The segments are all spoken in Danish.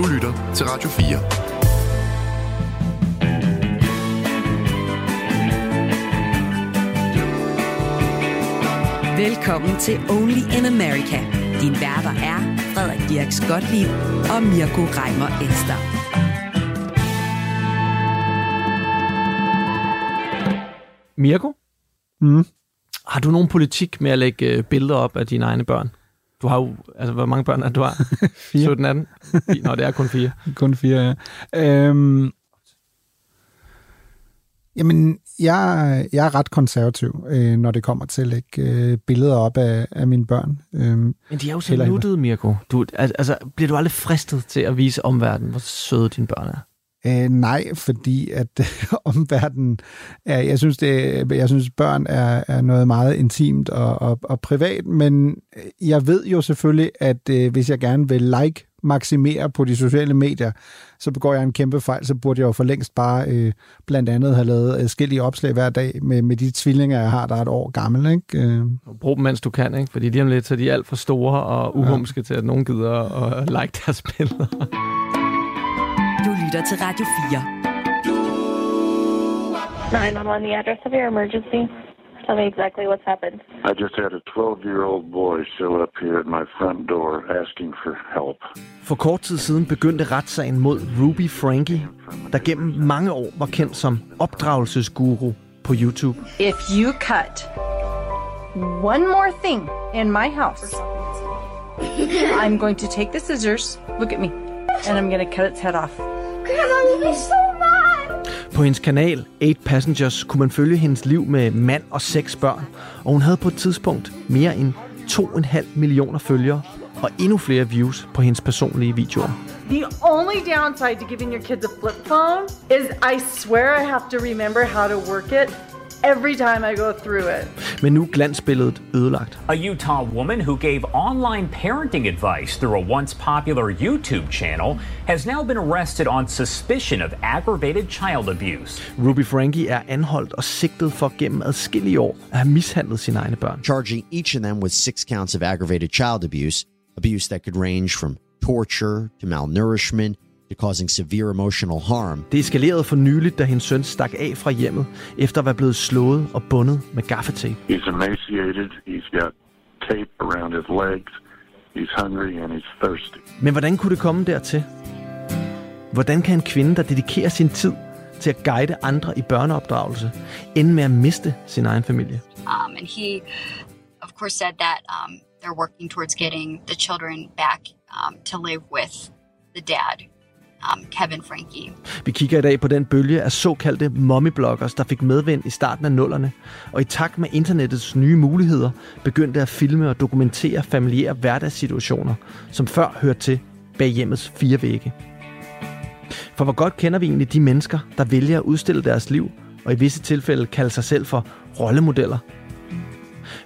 Du lytter til Radio 4. Velkommen til Only in America. Din værter er Frederik Dirk Skotlib og Mirko Reimer Elster. Mirko? Mm. Har du nogen politik med at lægge øh, billeder op af dine egne børn? Du har jo, altså hvor mange børn er du har? fire. 17, 18? Nå, det er kun fire. kun fire, ja. Øhm, jamen, jeg, jeg er ret konservativ, øh, når det kommer til at lægge øh, billeder op af, af mine børn. Øhm, Men de er jo så nuttede, Mirko. Du, altså, bliver du aldrig fristet til at vise omverdenen, hvor søde dine børn er? Øh, nej, fordi at omverdenen, er, jeg synes, det, jeg synes børn er, er noget meget intimt og, og, og privat, men jeg ved jo selvfølgelig, at øh, hvis jeg gerne vil like maksimere på de sociale medier, så begår jeg en kæmpe fejl, så burde jeg jo for længst bare øh, blandt andet have lavet skillige opslag hver dag med, med de tvillinger, jeg har, der er et år gammel. Ikke? Øh. Brug dem, mens du kan, ikke? fordi lige om lidt, så er de alt for store og uhumske ja. til, at nogen gider at like deres billeder. Du lytter til Radio 4. 911, the address of your emergency. Tell me exactly what's happened. I just had a 12-year-old boy show up here at my front door asking for help. For kort tid siden begyndte retssagen mod Ruby Frankie, der gennem mange år var kendt som opdragelsesguru på YouTube. If you cut one more thing in my house, I'm going to take the scissors, look at me, and I'm going to cut its head off. På hendes kanal 8 Passengers kunne man følge hendes liv med mand og seks børn, og hun havde på et tidspunkt mere end 2,5 millioner følgere og endnu flere views på hendes personlige videoer. The only downside to giving your kids a flip phone is I swear I have to remember how to work it every time I go through it. Men nu er glansbilledet ødelagt. A Utah woman who gave online parenting advice through a once popular YouTube channel has now been arrested on suspicion of aggravated child abuse. Ruby Frankie er anholdt og sigtet for gennem adskillige år at have mishandlet sine egne børn. Charging each of them with six counts of aggravated child abuse, abuse that could range from torture to malnourishment to causing severe emotional harm. Det eskalerede for nyligt, da hendes søn stak af fra hjemmet, efter at være blevet slået og bundet med gaffatape. He's emaciated, he's got tape around his legs, he's hungry and he's thirsty. Men hvordan kunne det komme dertil? Hvordan kan en kvinde, der dedikerer sin tid til at guide andre i børneopdragelse, ende med at miste sin egen familie? Um, and he, of course, said that um, they're working towards getting the children back um, to live with the dad, um, Kevin Frankie. Vi kigger i dag på den bølge af såkaldte mommybloggers, der fik medvind i starten af nullerne, og i takt med internettets nye muligheder begyndte at filme og dokumentere familiære hverdagssituationer, som før hørte til bag hjemmets fire vægge. For hvor godt kender vi egentlig de mennesker, der vælger at udstille deres liv, og i visse tilfælde kalde sig selv for rollemodeller?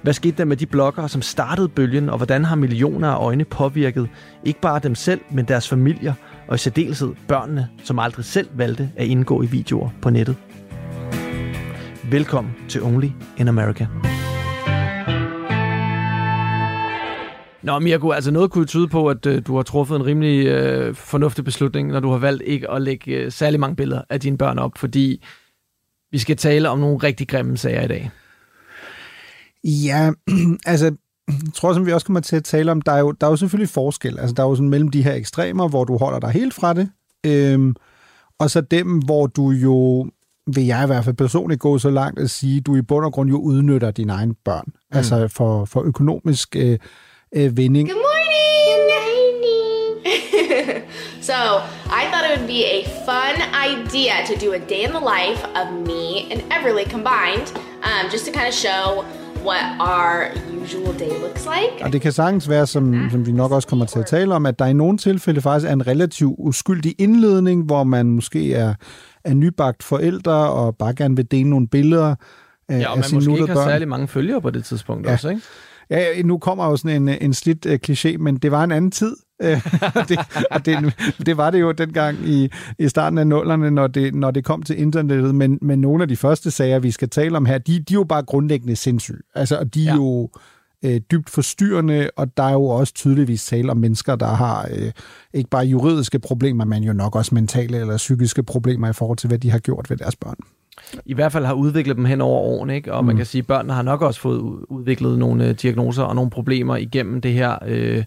Hvad skete der med de bloggere, som startede bølgen, og hvordan har millioner af øjne påvirket ikke bare dem selv, men deres familier, og i særdeleshed børnene, som aldrig selv valgte at indgå i videoer på nettet? Velkommen til Only in America. Nå, Mirko, altså noget kunne tyde på, at øh, du har truffet en rimelig øh, fornuftig beslutning, når du har valgt ikke at lægge øh, særlig mange billeder af dine børn op, fordi vi skal tale om nogle rigtig grimme sager i dag. Ja, altså, jeg tror, som vi også kommer til at tale om, der er jo, der er jo selvfølgelig forskel. Altså, der er jo sådan mellem de her ekstremer, hvor du holder dig helt fra det, øhm, og så dem, hvor du jo, vil jeg i hvert fald personligt gå så langt at sige, du i bund og grund jo udnytter dine egne børn. Mm. Altså for, for økonomisk øh, øh, vinding. Good morning! Good morning! so, I thought it would be a fun idea to do a day in the life of me and Everly combined, um, just to kind of show what our usual day looks like. Og det kan sagtens være, som, som vi nok også kommer til at tale om, at der i nogle tilfælde faktisk er en relativt uskyldig indledning, hvor man måske er, er nybagt forældre og bare gerne vil dele nogle billeder af, Ja, og af man sine måske ikke nuttede har børn. særlig mange følgere på det tidspunkt Ja. også, ikke? Ja, nu kommer jo sådan en, en slidt uh, kliché, men det var en anden tid. Det, og det, det var det jo dengang i, i starten af nullerne, når det, når det kom til internettet. Men, men nogle af de første sager, vi skal tale om her, de, de er jo bare grundlæggende sindssyge. Altså, og de er Ja. jo øh, dybt forstyrrende, og der er jo også tydeligvis tale om mennesker, der har øh, ikke bare juridiske problemer, men jo nok også mentale eller psykiske problemer i forhold til, hvad de har gjort ved deres børn. I hvert fald har udviklet dem hen over årene, ikke? og mm. man kan sige, at børnene har nok også fået udviklet nogle øh, diagnoser og nogle problemer igennem det her øh,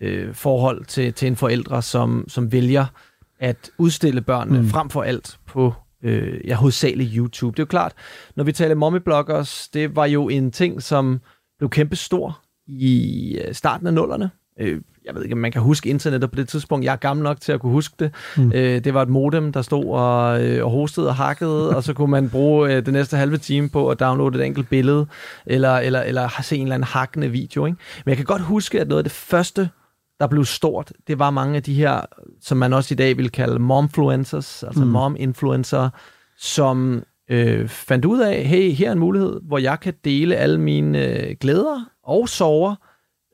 øh, forhold til, til en forældre, som, som vælger at udstille børnene mm. frem for alt på øh, ja, hovedsageligt YouTube. Det er jo klart, når vi taler mommy-bloggers, det var jo en ting, som blev kæmpe stor i øh, starten af nullerne. Øh, jeg ved ikke, om man kan huske internettet på det tidspunkt. Jeg er gammel nok til at kunne huske det. Mm. Øh, det var et modem, der stod og, øh, og hostede og hakkede, og så kunne man bruge øh, det næste halve time på at downloade et enkelt billede, eller, eller, eller se en eller anden hakkende video. Ikke? Men jeg kan godt huske, at noget af det første, der blev stort, det var mange af de her, som man også i dag vil kalde momfluencers, altså mm. mom-influencer, som øh, fandt ud af, hey, her er en mulighed, hvor jeg kan dele alle mine øh, glæder og sorger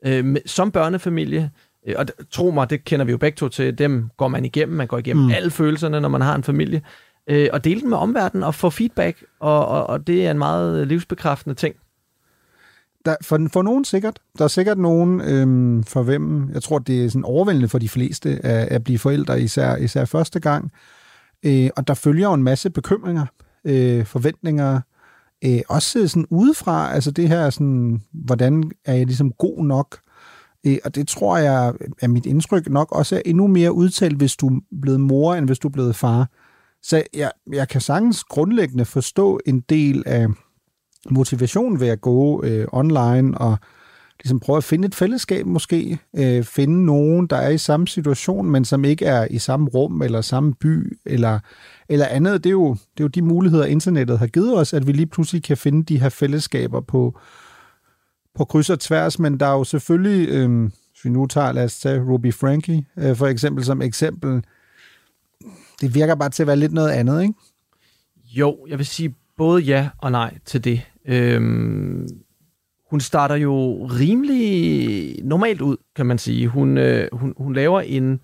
øh, med, som børnefamilie. Øh, og tro mig, det kender vi jo begge to til, dem går man igennem, man går igennem mm. alle følelserne, når man har en familie. Øh, og dele den med omverdenen og få feedback, og, og, og det er en meget livsbekræftende ting der, for, for nogen sikkert. Der er sikkert nogen, øhm, for hvem, jeg tror, det er sådan overvældende for de fleste at, at blive forældre, især, især første gang. Øh, og der følger jo en masse bekymringer, øh, forventninger, øh, også sådan udefra, altså det her sådan, hvordan er jeg ligesom god nok? Øh, og det tror jeg, er mit indtryk nok også er endnu mere udtalt, hvis du er blevet mor, end hvis du er blevet far. Så jeg, jeg kan sagtens grundlæggende forstå en del af motivation ved at gå øh, online og ligesom prøve at finde et fællesskab måske, øh, finde nogen, der er i samme situation, men som ikke er i samme rum eller samme by eller, eller andet. Det er, jo, det er jo de muligheder, internettet har givet os, at vi lige pludselig kan finde de her fællesskaber på, på kryds og tværs, men der er jo selvfølgelig, øh, hvis vi nu tager, lad os tage Ruby Frankie øh, for eksempel som eksempel, det virker bare til at være lidt noget andet, ikke? Jo, jeg vil sige både ja og nej til det. Øhm, hun starter jo rimelig normalt ud, kan man sige. Hun, øh, hun, hun laver en,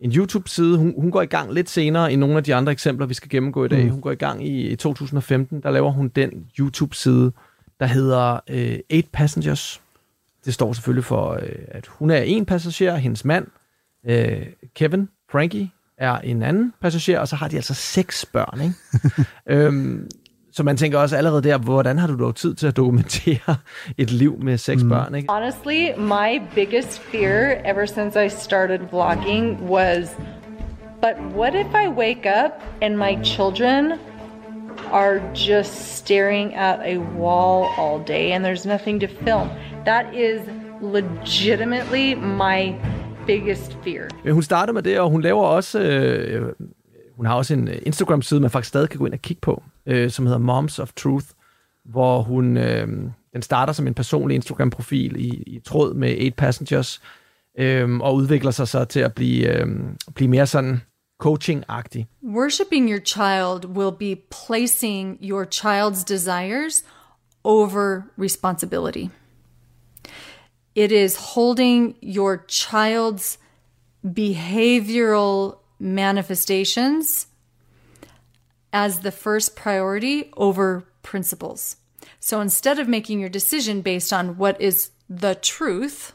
en YouTube-side. Hun, hun går i gang lidt senere end nogle af de andre eksempler, vi skal gennemgå i dag. Mm. Hun går i gang i, i 2015. Der laver hun den YouTube-side, der hedder øh, Eight Passengers. Det står selvfølgelig for, øh, at hun er en passager, hendes mand, øh, Kevin, Frankie, er en anden passager, og så har de altså seks børn. Ikke? øhm, så man tænker også allerede der, hvordan har du dog tid til at dokumentere et liv med seks mm. børn? Ikke? Honestly, my biggest fear ever since I started vlogging was, but what if I wake up and my children are just staring at a wall all day and there's nothing to film? That is legitimately my biggest fear. Men hun starter med det, og hun laver også... Øh, hun har også en øh, Instagram-side, man faktisk stadig kan gå ind og kigge på øh, som hedder Moms of Truth, hvor hun, øh, den starter som en personlig Instagram-profil i, i tråd med 8 Passengers, øh, og udvikler sig så til at blive, øh, blive mere sådan coaching-agtig. Worshipping your child will be placing your child's desires over responsibility. It is holding your child's behavioral manifestations as the first priority over principles. So instead of making your decision based on what is the truth,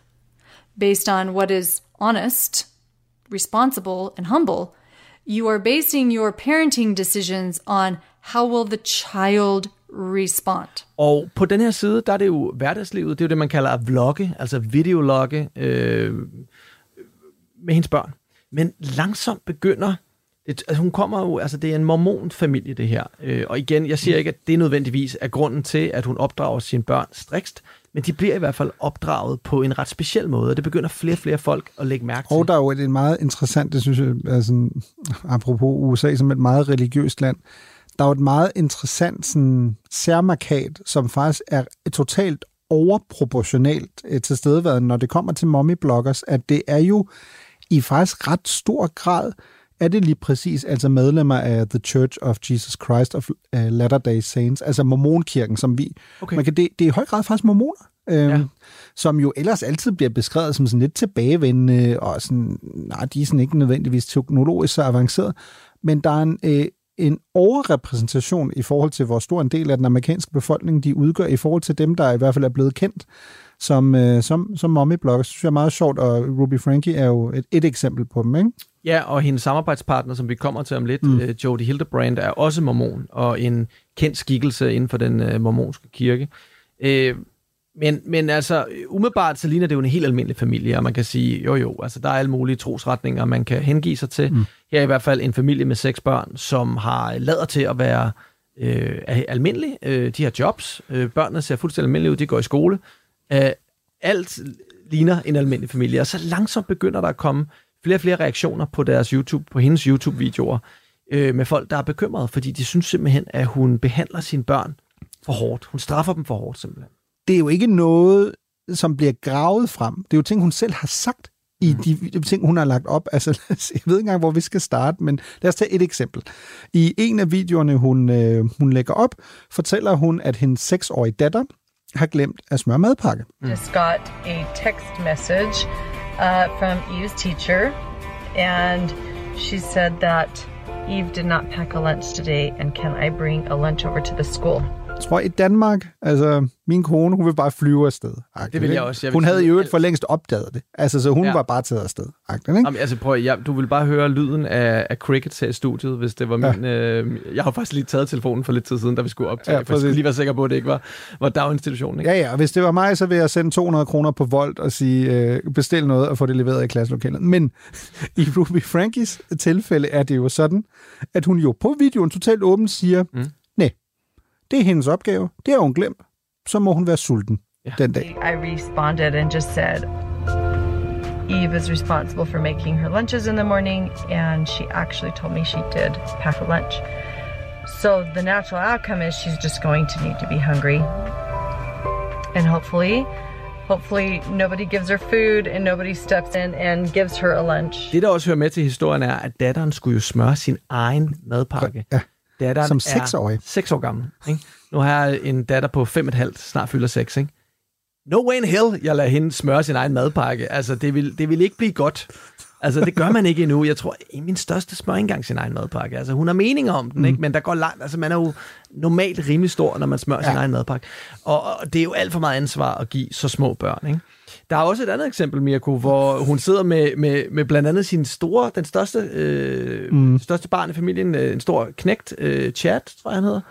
based on what is honest, responsible, and humble, you are basing your parenting decisions on how will the child respond. Og på den her side, der er det jo hverdagslivet, det er jo det, man kalder at vlogge, altså videologge øh, med hendes børn. Men langsomt begynder det, altså hun kommer jo, altså det er en mormonfamilie det her. Øh, og igen, jeg siger ikke, at det nødvendigvis er grunden til, at hun opdrager sine børn strikst, men de bliver i hvert fald opdraget på en ret speciel måde, og det begynder flere og flere folk at lægge mærke til. Og der er jo et meget interessant, det synes jeg, altså, apropos USA som et meget religiøst land, der er jo et meget interessant sådan, særmarkat, som faktisk er totalt overproportionalt øh, til stedværden, når det kommer til mommy-bloggers, at det er jo i faktisk ret stor grad er det lige præcis altså medlemmer af The Church of Jesus Christ of uh, Latter-day Saints, altså mormonkirken, som vi... Okay. Man kan, det, det er i høj grad faktisk mormoner, øhm, ja. som jo ellers altid bliver beskrevet som sådan lidt tilbagevendende, og sådan, nej, de er sådan ikke nødvendigvis teknologisk så avanceret, men der er en, øh, en overrepræsentation i forhold til, hvor stor en del af den amerikanske befolkning de udgør, i forhold til dem, der i hvert fald er blevet kendt som, øh, som, som mommy-blogger. synes jeg er meget sjovt, og Ruby Frankie er jo et, et eksempel på dem, ikke? Ja, og hendes samarbejdspartner, som vi kommer til om lidt, mm. øh, Jodie Hildebrand, er også mormon, og en kendt skikkelse inden for den øh, mormonske kirke. Øh, men, men altså, umiddelbart så ligner det jo en helt almindelig familie, og man kan sige, jo jo, altså der er alle mulige trosretninger, man kan hengive sig til. Mm. Her er i hvert fald en familie med seks børn, som har lader til at være øh, almindelige. Øh, de har jobs, øh, børnene ser fuldstændig almindelige ud, de går i skole. Øh, alt ligner en almindelig familie, og så langsomt begynder der at komme flere og flere reaktioner på deres YouTube, på hendes YouTube-videoer, øh, med folk, der er bekymrede, fordi de synes simpelthen, at hun behandler sine børn for hårdt. Hun straffer dem for hårdt simpelthen. Det er jo ikke noget, som bliver gravet frem. Det er jo ting, hun selv har sagt i de, de ting, hun har lagt op. Altså, jeg ved ikke engang, hvor vi skal starte, men lad os tage et eksempel. I en af videoerne, hun, øh, hun lægger op, fortæller hun, at hendes seksårige datter har glemt at smøre madpakke. Just got a text message uh, from Eve's teacher, and she said that Eve did not pack a lunch today, and can I bring a lunch over to the school? Jeg tror, i Danmark, altså min kone, hun vil bare flyve afsted. Det vil jeg også. Jeg vil hun havde i øvrigt for længst opdaget det. Altså, så hun Ja. var bare taget afsted. Ikke? Jamen, altså prøv, ja, du vil bare høre lyden af, af crickets her i studiet, hvis det var min... Øh, jeg har faktisk lige taget telefonen for lidt tid siden, da vi skulle optage, Ja, for jeg skulle lige være sikker på, at det ikke var, var daginstitutionen. Ikke? Ja, ja, og hvis det var mig, så ville jeg sende 200 kroner på Volt og sige, øh, bestil noget og få det leveret i klasselokalet. Men i Ruby Frankies tilfælde er det jo sådan, at hun jo på videoen totalt åbent siger, mm. Det er hendes opgave, det har hun glemt, så må hun være sulten ja. den dag. I responded and just said, Eve is responsible for making her lunches in the morning, and she actually told me she did pack a lunch. So the natural outcome is she's just going to need to be hungry. And hopefully, hopefully nobody gives her food and nobody steps in and gives her a lunch. Det, der også hører med til historien, er, at datteren skulle jo smøre sin egen madpakke. Ja. Datteren Som er seksårig. seks år gammel. Ikke? Nu har jeg en datter på fem et halvt, snart fylder seks. Ikke? No way in hell, jeg lader hende smøre sin egen madpakke. Altså, det vil, det vil ikke blive godt. Altså, det gør man ikke endnu. Jeg tror, at min største smør engang sin egen madpakke. Altså, hun har meninger om den, mm. ikke? men der går langt. Altså, man er jo normalt rimelig stor, når man smører ja. sin egen madpakke. Og, og det er jo alt for meget ansvar at give så små børn, ikke? Der er også et andet eksempel, Mirko, hvor hun sidder med, med, med blandt andet sin store, den største, øh, mm. største barn i familien, øh, en stor knægt, øh, Chad, tror jeg han hedder.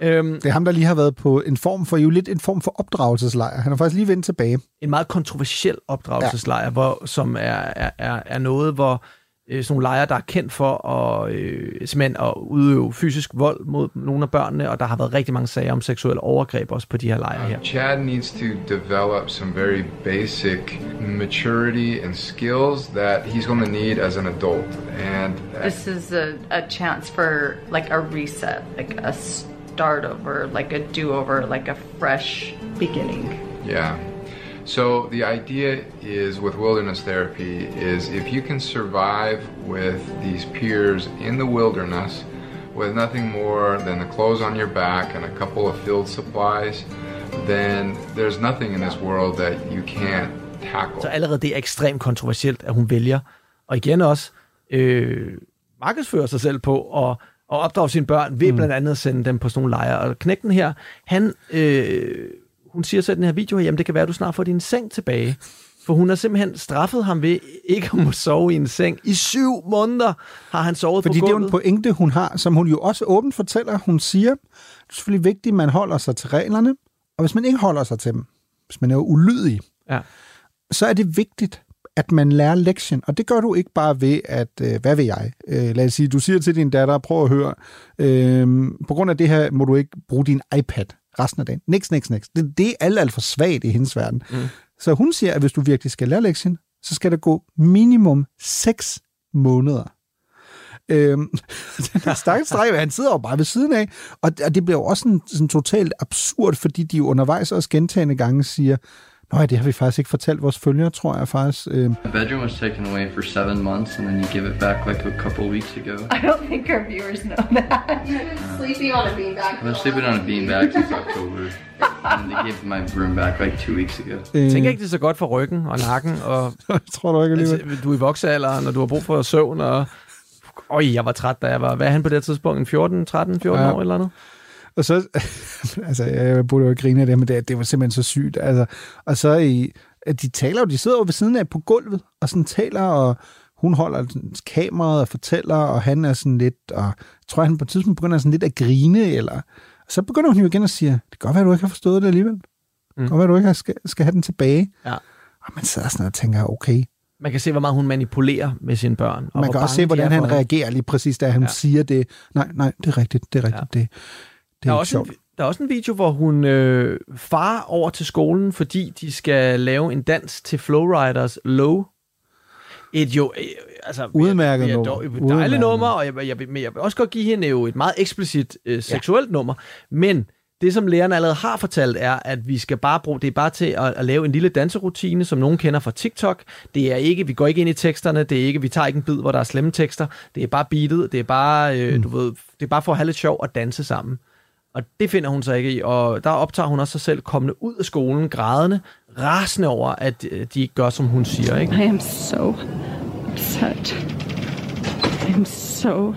Øhm, Det er ham, der lige har været på en form for, jo lidt en form for opdragelseslejr. Han har faktisk lige vendt tilbage. en meget kontroversiel opdragelseslejr, ja. hvor, som er, er, er, er noget, hvor øh, sådan nogle lejre, der er kendt for at, øh, simpelthen at udøve fysisk vold mod nogle af børnene, og der har været rigtig mange sager om seksuelle overgreb også på de her lejre her. Chad needs to develop some very basic maturity and skills that he's going to need as an adult. And This is a, a chance for like a reset, like a start over, like a do over, like a fresh beginning. yeah. So the idea is with wilderness therapy is if you can survive with these peers in the wilderness with nothing more than the clothes on your back and a couple of field supplies, then there's nothing in this world that you can't tackle. Så allerede det er ekstremt kontroversielt, at hun vælger, og igen også, øh, markedsfører sig selv på at, at opdrage sine børn ved mm. blandt andet at sende dem på sådan nogle lejre. Og knægten her, han, øh, hun siger så i den her video, jamen det kan være, at du snart får din seng tilbage. For hun har simpelthen straffet ham ved ikke at må sove i en seng. I syv måneder har han sovet Fordi på det er jo gulvet. en pointe, hun har, som hun jo også åbent fortæller. Hun siger, det er selvfølgelig vigtigt, at man holder sig til reglerne, og hvis man ikke holder sig til dem, hvis man er ulydig, ja. så er det vigtigt, at man lærer lektien. Og det gør du ikke bare ved, at, øh, hvad ved jeg, øh, lad os sige, du siger til din datter, prøv at høre, øh, på grund af det her må du ikke bruge din iPad resten af dagen. Niks, niks, niks. Det, det er alt, alt for svagt i hendes verden. Mm. Så hun siger, at hvis du virkelig skal lære lektien, så skal der gå minimum 6 måneder. Øhm, den stakkels dreng, han sidder jo bare ved siden af, og og det bliver jo også sådan, sådan totalt absurd, fordi de jo undervejs også gentagende gange siger, Nå ja, det har vi faktisk ikke fortalt vores følgere, tror jeg faktisk. Øhm, The bedroom was taken away for seven months, and then you give it back like a couple weeks ago. I don't think our viewers know that. Sleeping on a beanbag. I've been sleeping on a beanbag since October, and they gave my room back like two weeks ago. Jeg tænker ikke, det er så godt for ryggen og nakken. Og, tror du ikke alligevel? Altså, du er i voksealderen, og du har brug for søvn. Og, øj, jeg var træt, da jeg var... Hvad er han på det tidspunkt? En 14, 13, 14 Ja. år eller noget? Og så, altså, jeg burde jo grine af det, men det, det var simpelthen så sygt. Altså, og så i, at de taler jo, de sidder jo ved siden af på gulvet, og sådan taler, og hun holder kameraet og fortæller, og han er sådan lidt, og jeg tror, han på et tidspunkt begynder sådan lidt at grine, eller så begynder hun jo igen at sige, det kan godt være, at du ikke har forstået det alligevel. Det kan Mm. godt være, du ikke skal, skal have den tilbage. Ja. Og man sidder sådan og tænker, okay. Man kan se, hvor meget hun manipulerer med sine børn. Og Man kan også se, hvordan han reagerer lige præcis, da han Ja. siger det. Nej, nej, det er rigtigt, det er rigtigt. Ja. Det Der er, også sjovt. en, der er også en video, hvor hun øh, farer over til skolen, fordi de skal lave en dans til Flowriders Low. Et jo, øh, altså, Udmærket ja, nummer. dog- et Udmærket dejligt nummer, og jeg, jeg, jeg, men jeg vil også godt give hende jo et meget eksplicit øh, seksuelt ja. nummer. Men det, som lærerne allerede har fortalt, er, at vi skal bare bruge, det er bare til at, at lave en lille danserutine, som nogen kender fra TikTok. Det er ikke, vi går ikke ind i teksterne, det er ikke, vi tager ikke en bid, hvor der er slemme tekster. Det er bare beatet, det er bare, øh, mm. du ved, det er bare for at have lidt sjov og danse sammen. Og det finder hun sig ikke i, og der optager hun også sig selv kommende ud af skolen, grædende, rasende over, at øh, de ikke gør, som hun siger. Ikke? I am so upset. I'm so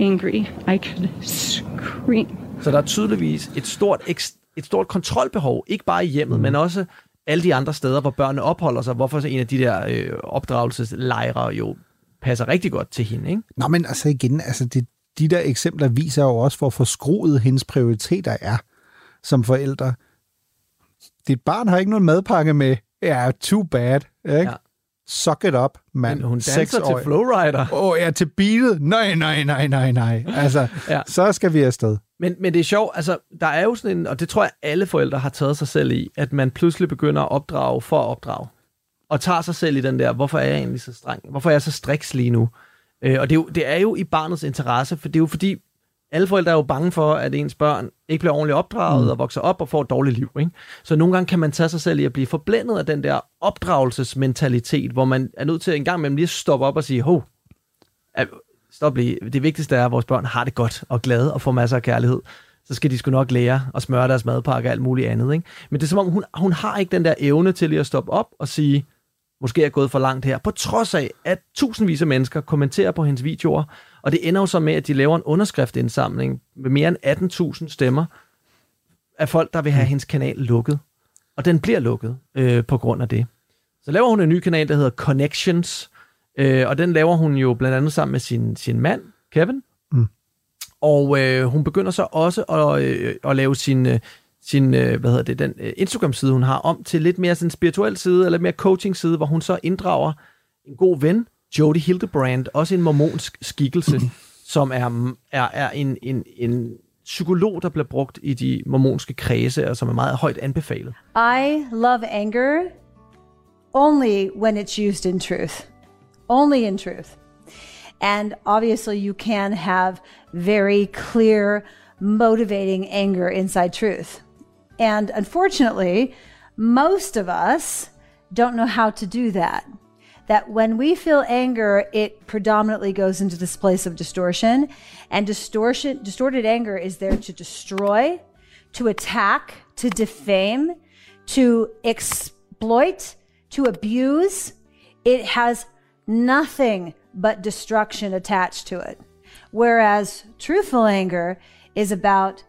angry. I could scream. Så der er tydeligvis et stort, et stort kontrolbehov, ikke bare i hjemmet, mm. men også alle de andre steder, hvor børnene opholder sig, hvorfor så en af de der øh, opdragelseslejre jo passer rigtig godt til hende. Ikke? Nå, men altså igen, altså det, de der eksempler viser jo også, hvor forskruet hendes prioriteter er som forældre. Dit barn har ikke nogen madpakke med. Ja, too bad. Ikke? Ja. Suck it up, mand. Men hun danser Seksårig. til Flowrider. Åh, oh, ja, til beatet. Nej, nej, nej, nej, nej. Altså, ja. så skal vi afsted. Men, men det er sjovt, altså, der er jo sådan en, og det tror jeg alle forældre har taget sig selv i, at man pludselig begynder at opdrage for at opdrage. Og tager sig selv i den der, hvorfor er jeg egentlig så streng? Hvorfor er jeg så striks lige nu? Øh, og det er, jo, det er jo i barnets interesse, for det er jo fordi, alle forældre er jo bange for, at ens børn ikke bliver ordentligt opdraget mm. og vokser op og får et dårligt liv. Ikke? Så nogle gange kan man tage sig selv i at blive forblændet af den der opdragelsesmentalitet, hvor man er nødt til en gang imellem lige at stoppe op og sige, hov, stop lige. Det vigtigste er, at vores børn har det godt og glade og får masser af kærlighed. Så skal de sgu nok lære at smøre deres madpakke og alt muligt andet. Ikke? Men det er som om, hun, hun har ikke den der evne til lige at stoppe op og sige, måske er gået for langt her, på trods af, at tusindvis af mennesker kommenterer på hendes videoer, og det ender jo så med, at de laver en underskriftindsamling med mere end 18.000 stemmer af folk, der vil have hendes kanal lukket. Og den bliver lukket øh, på grund af det. Så laver hun en ny kanal, der hedder Connections, øh, og den laver hun jo blandt andet sammen med sin, sin mand, Kevin. Mm. Og øh, hun begynder så også at, øh, at lave sin, øh, sin øh, hvad hedder det, den øh, Instagram-side, hun har, om til lidt mere sådan spirituel side, eller mere coaching-side, hvor hun så inddrager en god ven, Jody Hildebrand, også en mormonsk skikkelse, som er, er, er en, en, en psykolog, der bliver brugt i de mormonske kredse, og som er meget højt anbefalet. I love anger only when it's used in truth. Only in truth. And obviously, you can have very clear, motivating anger inside truth. And unfortunately, most of us don't know how to do that. That when we feel anger, it predominantly goes into this place of distortion. And distortion, distorted anger is there to destroy, to attack, to defame, to exploit, to abuse. It has nothing but destruction attached to it. Whereas truthful anger is about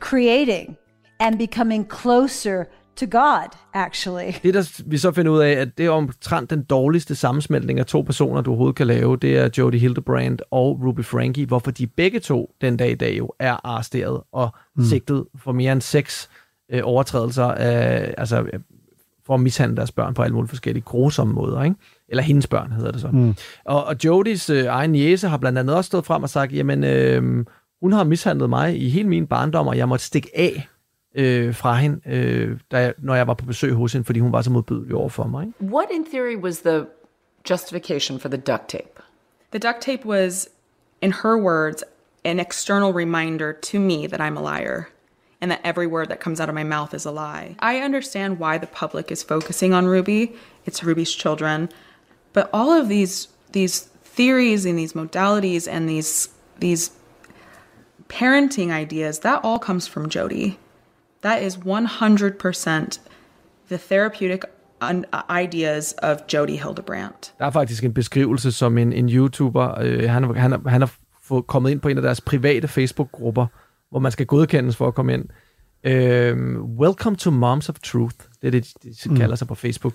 creating and becoming closer to God, actually. Det, der vi så finder ud af, at det er omtrent den dårligste sammensmeltning af to personer, du overhovedet kan lave, det er Jodie Hildebrand og Ruby Frankie, hvorfor de begge to den dag i dag jo er arresteret og mm. Sigtet for mere end seks øh, overtrædelser af, altså øh, for at mishandle deres børn på alle mulige forskellige grusomme måder, ikke? Eller hendes børn, hedder det så. Mm. Og, og Jodis øh, egen jæse har blandt andet også stået frem og sagt, jamen, øh, hun har mishandlet mig i hele min barndom, og jeg måtte stikke af øh, fra hende, øh, da jeg, når jeg var på besøg hos hende, fordi hun var så modbydelig over for mig. Ikke? What, in theory, was the justification for the duct tape? The duct tape was, in her words, an external reminder to me that I'm a liar and that every word that comes out of my mouth is a lie. I understand why the public is focusing on Ruby. It's Ruby's children. But all of these these theories and these modalities and these these parenting ideas, that all comes from Jody. That is 100% the therapeutic un- ideas of Jody Hildebrandt. Der er faktisk en beskrivelse, som en, en YouTuber, øh, han, han, han har fået kommet ind på en af deres private Facebook-grupper, hvor man skal godkendes for at komme ind. Øh, Welcome to Moms of Truth. Det er det, de Mm. kalder sig på Facebook,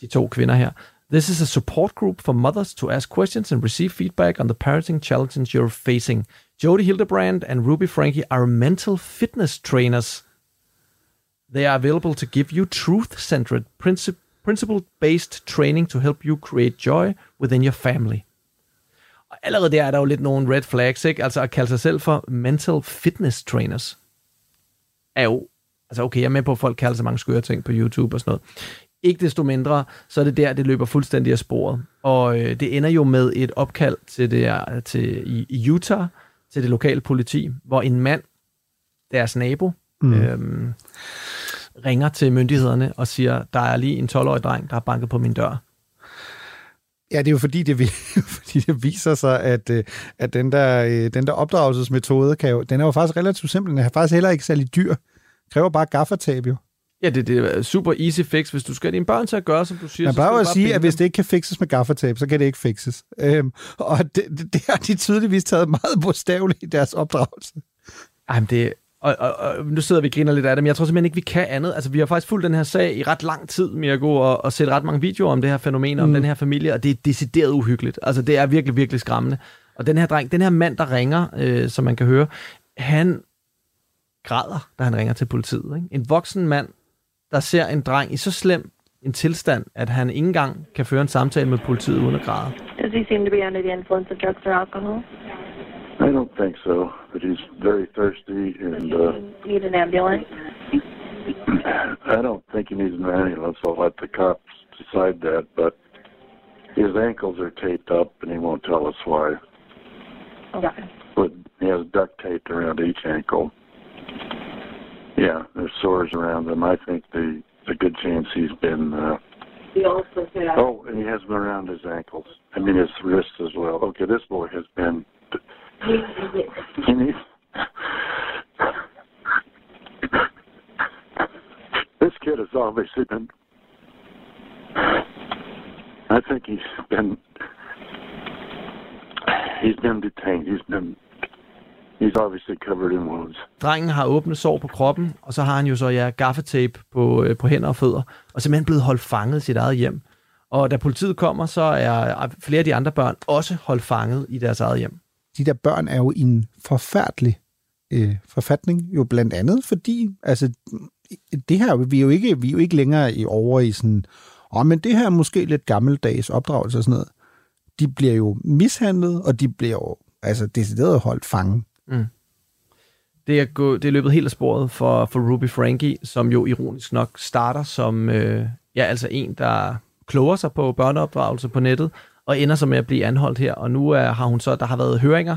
de to kvinder her. This is a support group for mothers to ask questions and receive feedback on the parenting challenges you're facing. Jody Hildebrand and Ruby Frankie are mental fitness trainers. They are available to give you truth-centered, princip- principle-based training to help you create joy within your family. Og allerede der er der jo lidt nogle red flags, ikke? Altså at kalde sig selv for mental fitness trainers er jo... Altså okay, jeg er med på, at folk kalder sig mange skøre ting på YouTube og sådan noget. Ikke desto mindre, så er det der, det løber fuldstændig af sporet. Og øh, det ender jo med et opkald til det, til, i, i Utah, til det lokale politi, hvor en mand, deres nabo, mm. øhm, ringer til myndighederne og siger, der er lige en 12-årig dreng, der har banket på min dør. Ja, det er jo fordi, det, fordi det viser sig, at, øh, at den, der, øh, den der opdragelsesmetode, kan jo, den er jo faktisk relativt simpel. Den er faktisk heller ikke særlig dyr. Kræver bare gaffertab jo. Ja, det, det er super easy fix, hvis du skal have dine børn til at gøre, som du siger. Man jo at bare sige, at hvis det ikke kan fikses med gaffertab, så kan det ikke fikses. Øhm, og det, det, det har de tydeligvis taget meget bogstaveligt i deres opdragelse. Jamen det, og, og, og, nu sidder vi og griner lidt af det, men jeg tror simpelthen ikke, vi kan andet. Altså, vi har faktisk fulgt den her sag i ret lang tid, Mirko, og, og set ret mange videoer om det her fænomen, mm. om den her familie, og det er decideret uhyggeligt. Altså, det er virkelig, virkelig skræmmende. Og den her dreng, den her mand, der ringer, øh, som man kan høre, han græder, da han ringer til politiet. Ikke? En voksen mand, der ser en dreng i så slem en tilstand, at han ikke engang kan føre en samtale med politiet uden at græde. Does he seem to be under the influence of drugs or alcohol? I don't think so, but he's very thirsty, and uh, Need an ambulance? I don't think he needs an ambulance. I'll let the cops decide that, but his ankles are taped up, and he won't tell us why. Okay. But he has duct taped around each ankle. Yeah, there's sores around them. I think the a good chance he's been. Uh, He also said oh, and he has them around his ankles. I mean his wrists as well. Okay, this boy has been. This kid has obviously been. I think he's been. He's been detained. He's been. He's obviously covered in wounds. Drengen har åbne sår på kroppen, og så har han jo så ja, gaffetape på, øh, på hænder og fødder, og simpelthen blevet holdt fanget i sit eget hjem. Og da politiet kommer, så er flere af de andre børn også holdt fanget i deres eget hjem. De der børn er jo i en forfærdelig øh, forfatning, jo blandt andet, fordi altså, det her, vi er jo ikke, vi er jo ikke længere i over i sådan, åh, oh, men det her er måske lidt gammeldags opdragelse og sådan noget. De bliver jo mishandlet, og de bliver jo altså decideret holdt fange. Mm. Det er, gå, det er løbet helt af sporet for, for Ruby Frankie, som jo ironisk nok starter som øh, ja, altså en, der kloger sig på børneopdragelse på nettet, og ender så med at blive anholdt her. Og nu er, har hun så, der har været høringer,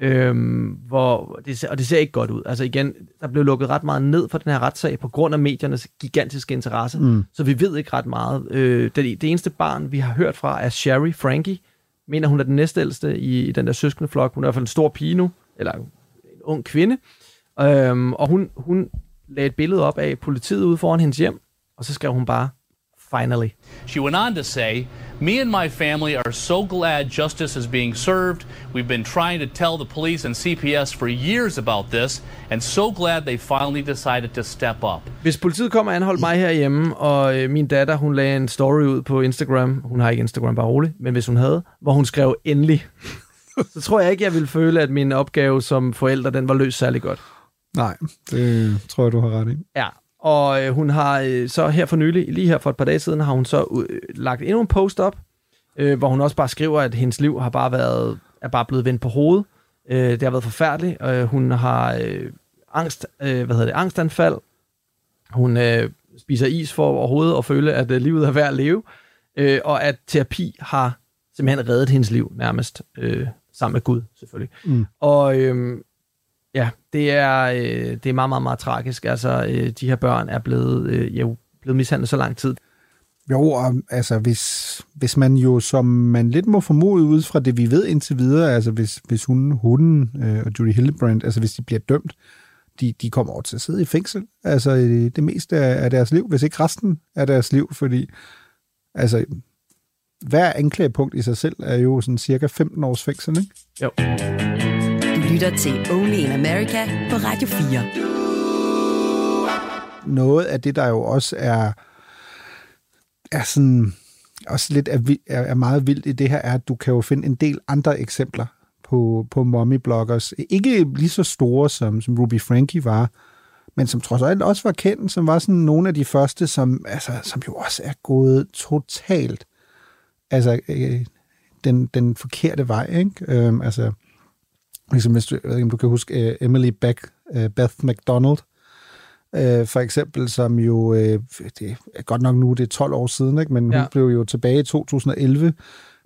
øhm, hvor det, og det ser ikke godt ud. Altså igen, der blev lukket ret meget ned for den her retssag på grund af mediernes gigantiske interesse, Mm. så vi ved ikke ret meget. Øh, det, det eneste barn, vi har hørt fra, er Sherry Frankie. Mener, hun er den næstældste i, i den der søskendeflok. Hun er i hvert fald en stor pige nu, eller en ung kvinde. Øhm, og hun, hun lagde et billede op af politiet ude foran hendes hjem, og så skrev hun bare, finally. She went on to say, Me and my family are so glad justice is being served. We've been trying to tell the police and CPS for years about this, and so glad they finally decided to step up. Hvis politiet kommer og anholdt mig herhjemme, og øh, min datter, hun lagde en story ud på Instagram, hun har ikke Instagram, bare roligt, men hvis hun havde, hvor hun skrev endelig, så tror jeg ikke, jeg ville føle, at min opgave som forælder, den var løst særlig godt. Nej, det tror jeg, du har ret i. Ja, og øh, hun har øh, så her for nylig, lige her for et par dage siden, har hun så øh, lagt endnu en post op, øh, hvor hun også bare skriver, at hendes liv har bare været, er bare blevet vendt på hovedet. Øh, det har været forfærdeligt. Øh, hun har øh, angst, øh, hvad hedder det, angstanfald. Hun øh, spiser is for overhovedet at føle, at øh, livet er værd at leve. Øh, og at terapi har simpelthen reddet hendes liv nærmest, øh, sammen med Gud selvfølgelig. Mm. Og øh, ja, det er, øh, det er meget, meget, meget tragisk. Altså, øh, de her børn er blevet, øh, jo, blevet mishandlet så lang tid. Jo, og altså hvis, hvis man jo, som man lidt må formode ud fra det, vi ved indtil videre, altså hvis, hvis hun, hunden øh, og Judy Hildebrand, altså hvis de bliver dømt, de, de kommer over til at sidde i fængsel, altså det meste af, af deres liv, hvis ikke resten af deres liv, fordi altså hver anklagepunkt i sig selv er jo sådan cirka 15 års fængsel, ikke? Jo. Lytter til Only in America på Radio 4. Noget af det, der jo også er, er sådan, også lidt er, er, er meget vildt i det her, er, at du kan jo finde en del andre eksempler på, på mommy-bloggers. Ikke lige så store, som, som Ruby Frankie var, men som trods alt også var kendt, som var sådan nogle af de første, som, altså, som jo også er gået totalt altså, øh, den, den forkerte vej. Ikke? Øh, altså, ligesom hvis du, jeg ved ikke, om du kan huske øh, Emily Beck, øh, Beth McDonald, øh, for eksempel, som jo, øh, det er godt nok nu, det er 12 år siden, ikke? men hun Ja. blev jo tilbage i 2011,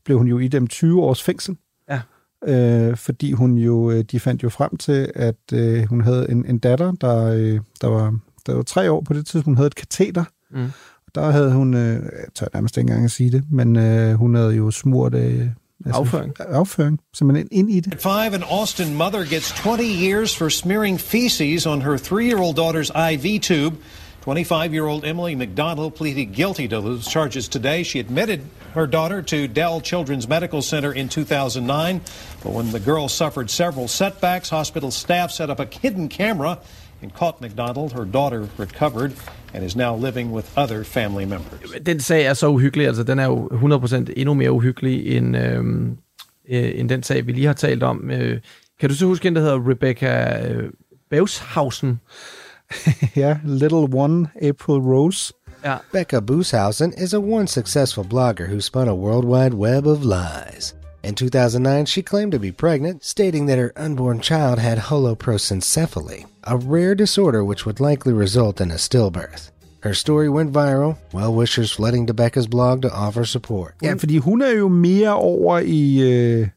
blev hun jo i dem 20 års fængsel. Ja. Øh, fordi hun jo, de fandt jo frem til, at øh, hun havde en, en datter, der, øh, der, var, der var tre år på det tidspunkt, hun havde et kateter. Mm. Der havde hun, øh, jeg tør nærmest ikke engang at sige det, men øh, hun havde jo smurt øh, Afføring. afføring, simpelthen ind i det. At five, an Austin mother gets 20 years for smearing feces on her three year old daughter's IV tube. 25 year old Emily McDonald pleaded guilty to those charges today. She admitted her daughter to Dell Children's Medical Center in 2009. But when the girl suffered several setbacks, hospital staff set up a hidden camera and caught McDonald. Her daughter recovered and is now living with other family members. Den sag er så uhyggelig, altså den er jo 100% endnu mere uhyggelig end, øhm, øh, end den sag, vi lige har talt om. Øh, kan du så huske en, der hedder Rebecca øh, Beushausen? ja, Little One, April Rose. Ja. Becca Booshausen is a once successful blogger who spun a worldwide web of lies. In 2009, she claimed to be pregnant, stating that her unborn child had holoprosencephaly, a rare disorder which would likely result in a stillbirth. Her story went viral, well wishers flooding to Becca's blog to offer support. Ja, fordi hun er jo mere over i... Øh,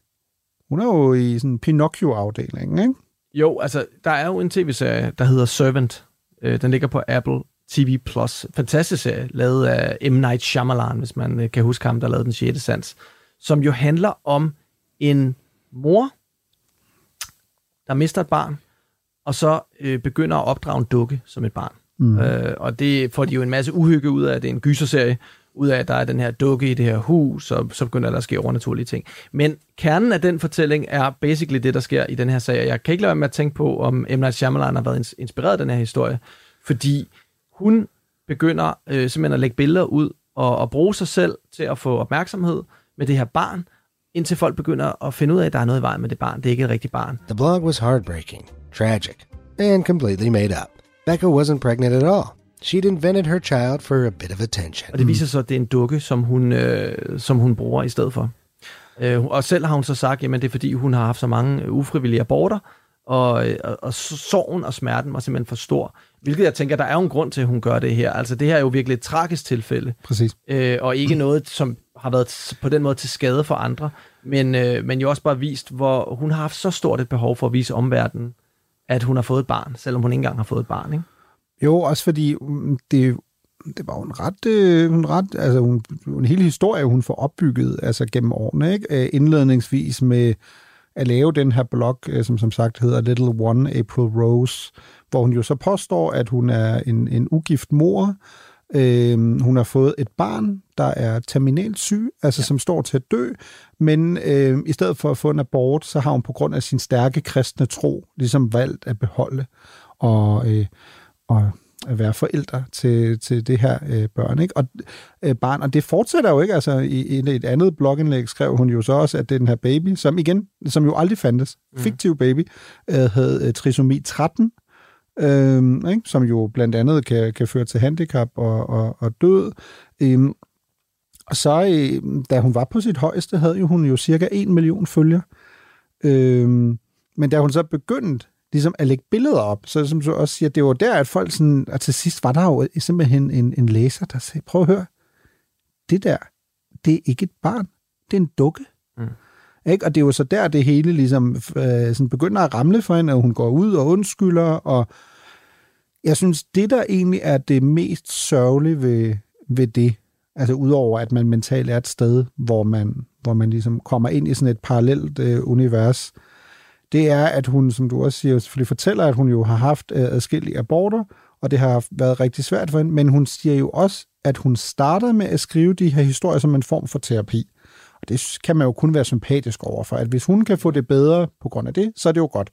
hun er jo i sådan Pinocchio-afdelingen, ikke? Jo, altså, der er jo en tv-serie, der hedder Servant. Øh, den ligger på Apple TV+. Plus. Fantastisk serie, lavet af M. Night Shyamalan, hvis man øh, kan huske ham, der lavede Den 6. sans. Som jo handler om en mor, der mister et barn, og så øh, begynder at opdrage en dukke som et barn. Mm. Øh, og det får de jo en masse uhygge ud af. Det er en gyserserie, ud af, at der er den her dukke i det her hus, og så begynder der at ske overnaturlige ting. Men kernen af den fortælling er basically det, der sker i den her sag. Jeg kan ikke lade være med at tænke på, om M. Night Shyamalan har været ins- inspireret af den her historie, fordi hun begynder øh, simpelthen at lægge billeder ud og, og bruge sig selv til at få opmærksomhed med det her barn, indtil folk begynder at finde ud af, at der er noget i vejen med det barn. Det er ikke et rigtigt barn. The blog was heartbreaking, tragic, and completely made up. Becca wasn't pregnant at all. She'd invented her child for a bit of attention. Og det viser sig, at det er en dukke, som hun, øh, som hun bruger i stedet for. Øh, og selv har hun så sagt, at det er fordi, hun har haft så mange ufrivillige aborter, og, øh, og, og sorgen og smerten var simpelthen for stor. Hvilket jeg tænker, der er jo en grund til, at hun gør det her. Altså det her er jo virkelig et tragisk tilfælde. Præcis. Øh, og ikke noget, som har været på den måde til skade for andre, men, øh, men jo også bare vist, hvor hun har haft så stort et behov for at vise omverdenen, at hun har fået et barn, selvom hun ikke engang har fået et barn. Ikke? Jo, også fordi mm, det, det var en ret, øh, en ret altså hun, en hel historie, hun får opbygget altså gennem årene, ikke? Øh, indledningsvis med at lave den her blog, øh, som som sagt hedder Little One April Rose, hvor hun jo så påstår, at hun er en, en ugift mor, Øh, hun har fået et barn, der er terminalt syg, altså ja. som står til at dø, men øh, i stedet for at få en abort, så har hun på grund af sin stærke kristne tro ligesom valgt at beholde og, øh, og at være forældre til, til det her øh, børn, ikke? Og, øh, barn. Og det fortsætter jo ikke. Altså, i, i et andet blogindlæg skrev hun jo så også, at den her baby, som igen, som jo aldrig fandtes, mm. fiktiv baby, øh, havde øh, trisomi 13, øh, ikke? som jo blandt andet kan, kan føre til handicap og, og, og død. Øh, og så, øh, da hun var på sit højeste, havde jo hun jo cirka 1 million følger. Øh, men da hun så begyndte ligesom at lægge billeder op, så som du også siger, det var der, at folk sådan, og til sidst var der jo simpelthen en, en læser, der sagde, prøv at høre, det der, det er ikke et barn, det er en dukke. Mm. Ikke? Og det er jo så der, det hele ligesom øh, sådan begynder at ramle for hende, og hun går ud og undskylder, og jeg synes, det der egentlig er det mest sørgelige ved, ved det, altså udover at man mentalt er et sted, hvor man, hvor man ligesom kommer ind i sådan et parallelt øh, univers, det er, at hun, som du også siger, selvfølgelig fortæller, at hun jo har haft øh, adskillige aborter, og det har været rigtig svært for hende, men hun siger jo også, at hun startede med at skrive de her historier som en form for terapi. Og det kan man jo kun være sympatisk overfor, at hvis hun kan få det bedre på grund af det, så er det jo godt.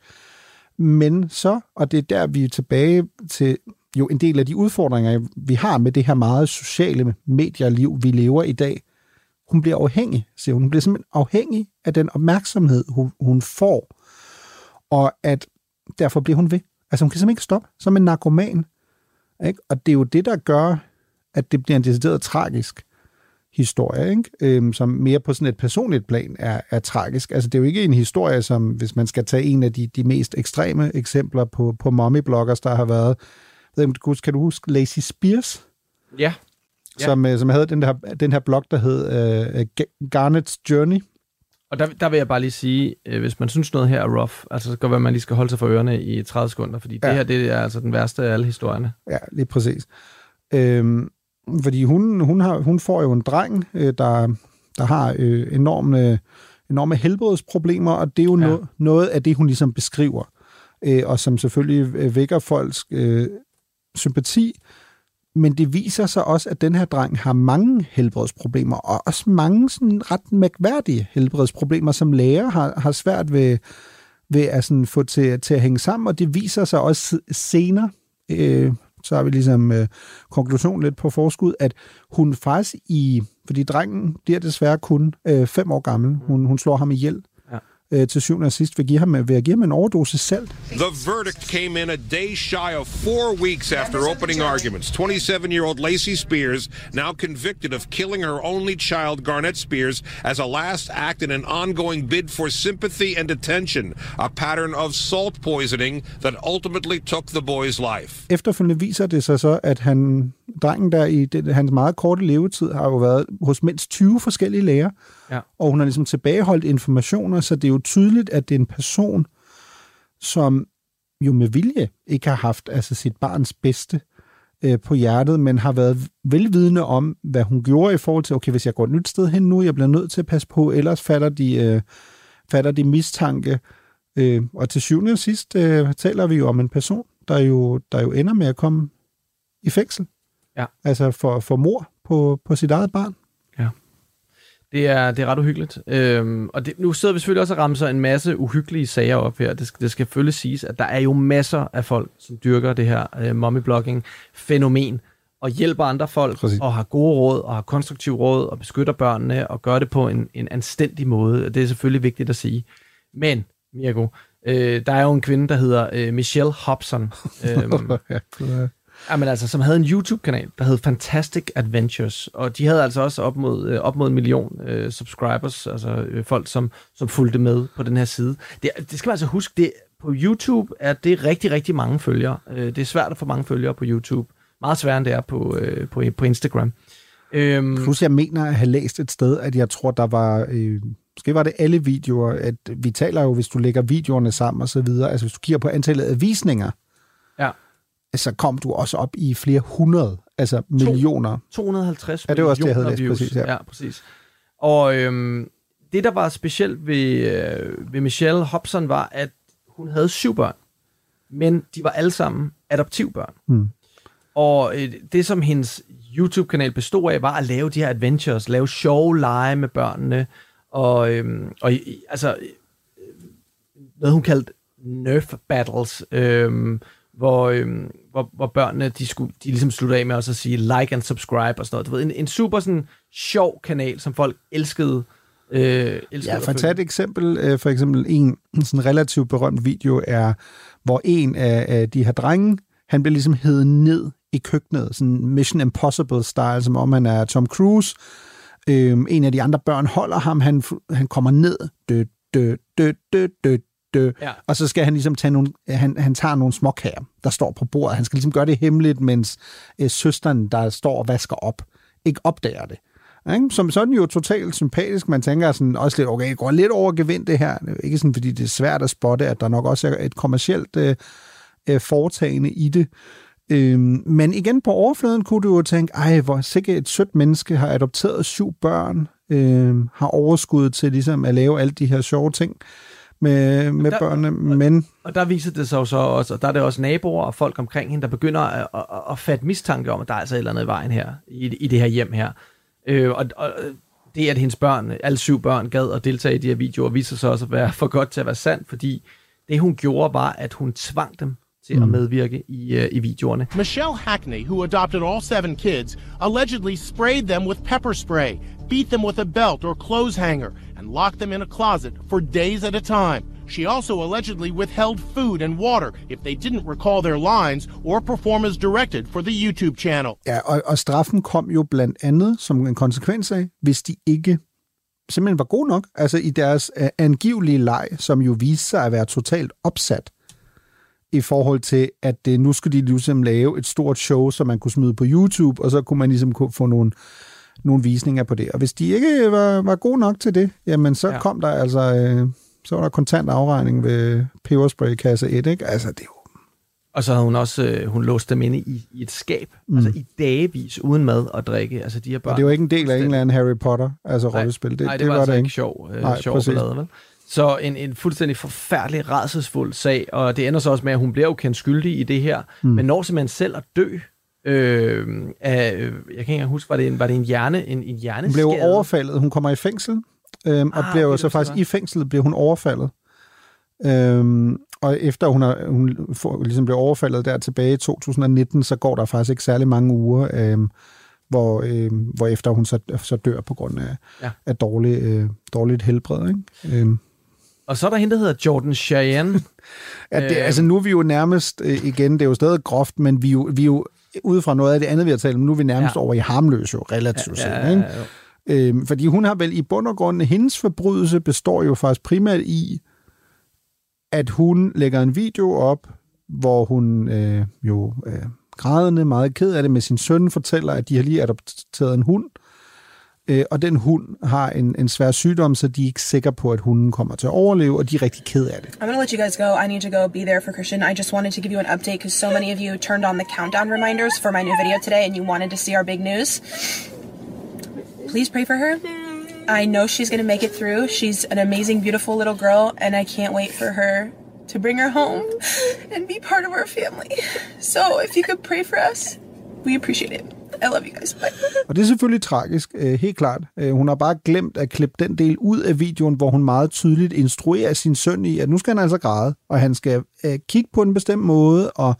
Men så, og det er der, vi er tilbage til jo en del af de udfordringer, vi har med det her meget sociale medierliv, vi lever i dag. Hun bliver afhængig, siger hun. Hun bliver simpelthen afhængig af den opmærksomhed, hun, hun får. Og at derfor bliver hun ved. Altså hun kan simpelthen ikke stoppe, som en narkoman. Ikke? Og det er jo det, der gør, at det bliver en decideret tragisk historie, ikke? Øhm, som mere på sådan et personligt plan er, er tragisk. Altså det er jo ikke en historie, som hvis man skal tage en af de, de mest ekstreme eksempler på, på mommy-bloggers, der har været. Jeg ved ikke, kan du huske Lacey Spears? Ja. ja. Som, øh, som havde den, der, den her blog, der hed uh, Garnet's Journey. Og der, der vil jeg bare lige sige, øh, hvis man synes noget her er rough, altså så kan være, at man lige skal holde sig for ørerne i 30 sekunder, fordi ja. det her det er altså den værste af alle historierne. Ja, lige præcis. Øhm, fordi hun, hun, har, hun får jo en dreng, øh, der, der har øh, enorme, enorme helbredsproblemer, og det er jo ja. no, noget af det, hun ligesom beskriver, øh, og som selvfølgelig vækker folks øh, sympati, men det viser sig også, at den her dreng har mange helbredsproblemer, og også mange sådan ret mærkværdige helbredsproblemer, som læger har, har svært ved, ved at sådan få til, til at hænge sammen, og det viser sig også senere, øh, så har vi ligesom øh, konklusion lidt på forskud, at hun faktisk i, fordi drengen bliver desværre kun øh, fem år gammel, hun, hun slår ham ihjel. Øh, til syvende og sidst vil, give ham, vil give ham en overdose salt. The verdict came in a day shy of four weeks after opening arguments. 27-year-old Lacey Spears, now convicted of killing her only child, Garnett Spears, as a last act in an ongoing bid for sympathy and attention, a pattern of salt poisoning that ultimately took the boy's life. Efterfølgende viser det sig så, at han, drengen der i det, hans meget korte levetid har jo været hos mindst 20 forskellige læger, Ja. Og hun har ligesom tilbageholdt informationer, så det er jo tydeligt, at det er en person, som jo med vilje ikke har haft altså sit barns bedste øh, på hjertet, men har været velvidende om, hvad hun gjorde i forhold til, okay, hvis jeg går et nyt sted hen nu, jeg bliver nødt til at passe på, ellers fatter de, øh, fatter de mistanke. Øh, og til syvende og sidst øh, taler vi jo om en person, der jo, der jo ender med at komme i fængsel. Ja. Altså for, for mor på, på sit eget barn. Det er, det er ret uhyggeligt. Øhm, og det, nu sidder vi selvfølgelig også og ramser en masse uhyggelige sager op her. Det skal, det skal selvfølgelig siges, at der er jo masser af folk, som dyrker det her øh, mommyblogging-fænomen, og hjælper andre folk, Præcis. og har gode råd, og har konstruktiv råd, og beskytter børnene, og gør det på en, en anstændig måde. Det er selvfølgelig vigtigt at sige. Men, Mirko, øh, der er jo en kvinde, der hedder øh, Michelle Hobson. øhm, Jamen altså, som havde en YouTube-kanal, der hed Fantastic Adventures, og de havde altså også op mod, øh, op mod en million øh, subscribers, altså øh, folk, som, som fulgte med på den her side. Det, det skal man altså huske, det, på YouTube er det rigtig, rigtig mange følgere. Øh, det er svært at få mange følgere på YouTube. Meget sværere end det er på, øh, på, på Instagram. Øhm, Plus jeg mener at have læst et sted, at jeg tror, der var... Øh Måske var det alle videoer, at vi taler jo, hvis du lægger videoerne sammen og så videre, altså hvis du kigger på antallet af visninger, ja så kom du også op i flere hundrede, altså millioner. 250 ja, det var også det, jeg havde læst, præcis. Ja, ja præcis. Og øhm, det, der var specielt ved, øh, ved Michelle Hobson, var, at hun havde syv børn, men de var alle sammen adoptivbørn. Mm. Og øh, det, som hendes YouTube-kanal bestod af, var at lave de her adventures, lave sjove lege med børnene, og, øhm, og altså, noget hun kaldte Nerf Battles, øhm, hvor, øhm, hvor, hvor børnene, de, skulle, de ligesom sluttede af med også at sige like and subscribe og sådan noget. Du ved, en, en super sådan sjov kanal, som folk elskede. Øh, elskede ja, for at tage et eksempel, øh, for eksempel en sådan relativt berømt video er, hvor en af, af de her drenge, han bliver ligesom hævet ned i køkkenet, sådan Mission Impossible-style, som om han er Tom Cruise. Øhm, en af de andre børn holder ham, han, han kommer ned, dø, dø, dø, dø, dø, dø. Ja. Og så skal han ligesom tage nogle, han, han tager nogle småkager, der står på bordet. Han skal ligesom gøre det hemmeligt, mens øh, søsteren, der står og vasker op, ikke opdager det. Ikke? Som sådan jo totalt sympatisk. Man tænker sådan også lidt, okay, det går lidt over gevind det her. Ikke sådan, fordi det er svært at spotte, at der nok også er et kommercielt øh, øh, foretagende i det. Øhm, men igen på overfladen kunne du jo tænke, ej, hvor sikkert et sødt menneske har adopteret syv børn, øh, har overskud til ligesom at lave alle de her sjove ting med, med der, børnene, men... Og der viser det sig jo så også, og der er det også naboer og folk omkring hende, der begynder at, at, at fatte mistanke om, at der er altså et eller andet i vejen her, i, i det her hjem her. Øh, og, og det, at hendes børn, alle syv børn, gad at deltage i de her videoer, viser sig også at være for godt til at være sandt, fordi det, hun gjorde, var, at hun tvang dem til mm. at medvirke i, uh, i videoerne. Michelle Hackney, who adopted all seven kids, allegedly sprayed them with pepper spray, beat them with a belt or clothes hanger, and locked them in a closet for days at a time. She also allegedly withheld food and water if they didn't recall their lines or perform as directed for the YouTube channel. Ja, og, og straffen kom jo blandt andet som en konsekvens af, hvis de ikke simpelthen var gode nok, altså i deres uh, angivelige leg, som jo viste sig at være totalt opsat i forhold til, at uh, nu skulle de ligesom lave et stort show, som man kunne smide på YouTube, og så kunne man ligesom få nogle, nogle visninger på det. Og hvis de ikke var, var gode nok til det, jamen så ja. kom der altså... Uh, så var der kontant afregning ved peberspray kasse 1, ikke? Altså, det er jo... Og så havde hun også, øh, hun låst dem inde i, i et skab, mm. altså i dagevis, uden mad og drikke. Altså, de her børn, og det var ikke en del af en eller anden Harry Potter, altså rollespil. Det, nej, det, det var, var altså det ikke sjov, øh, nej, sjov ballade, vel? Så en, en fuldstændig forfærdelig, rædselsfuld sag, og det ender så også med, at hun bliver jo kendt skyldig i det her, mm. men når simpelthen selv at dø, øh, af, jeg kan ikke engang huske, var det en, var det en hjerne, en, en hjerneskade? Hun blev overfaldet, hun kommer i fængsel, øhm, og ah, bliver okay, så faktisk i fængslet bliver hun overfaldet. Øhm, og efter hun, har, hun får, ligesom blev overfaldet der tilbage i 2019, så går der faktisk ikke særlig mange uger, øhm, hvor, øhm, hvor efter hun så, så dør på grund af, ja. af dårlig, øh, dårligt helbred. Ikke? Øhm. Og så er der hende, der hedder Jordan Cheyenne. ja, det, altså nu er vi jo nærmest, øh, igen, det er jo stadig groft, men vi er jo, vi er jo ud fra noget af det andet, vi har talt om, nu er vi nærmest ja. over i harmløs jo, relativt ja, ja, ja, ja, Øhm, fordi hun har vel i bund og grund, hendes forbrydelse består jo faktisk primært i, at hun lægger en video op, hvor hun øh, jo øh, grædende, meget ked af det med sin søn, fortæller, at de har lige adopteret en hund, øh, og den hund har en, en svær sygdom, så de er ikke sikre på, at hunden kommer til at overleve, og de er rigtig ked af det. I'm gonna let you guys go. I need to go be there for Christian. I just wanted to give you an update because so many of you turned on the countdown reminders for my new video today and you wanted to see our big news. Please pray for her. I know she's to make it through. She's an amazing, beautiful little girl, and I can't wait for her to bring her home and be part of our family. So if you could pray for us, we appreciate it. I love you guys. Bye. Og det er selvfølgelig tragisk, øh, helt klart. Øh, hun har bare glemt at klippe den del ud af videoen, hvor hun meget tydeligt instruerer sin søn i, at nu skal han altså græde, og han skal øh, kigge på en bestemt måde, og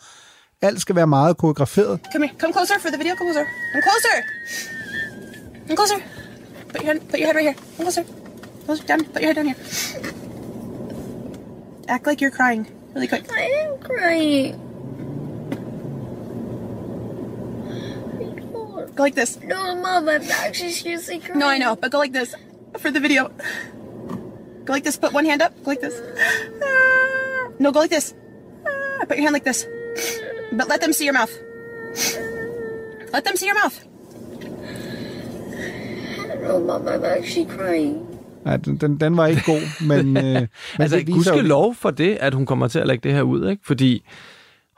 alt skal være meget koreograferet. Come here. Come closer for the video. Come closer. Come closer. Come closer. Put your head, put your head right here. Come closer. Closer, down. Put your head down here. Act like you're crying, really quick. I am crying. Go like this. No, mom, I'm actually seriously crying. No, I know, but go like this for the video. Go like this. Put one hand up. Go like this. Ah. No, go like this. Ah, put your hand like this. But let them see your mouth. Let them see your mouth. Oh, mom, I'm actually crying. Nej, den, den var ikke god, men... øh, men altså, det viser lov for det, at hun kommer til at lægge det her ud, ikke? Fordi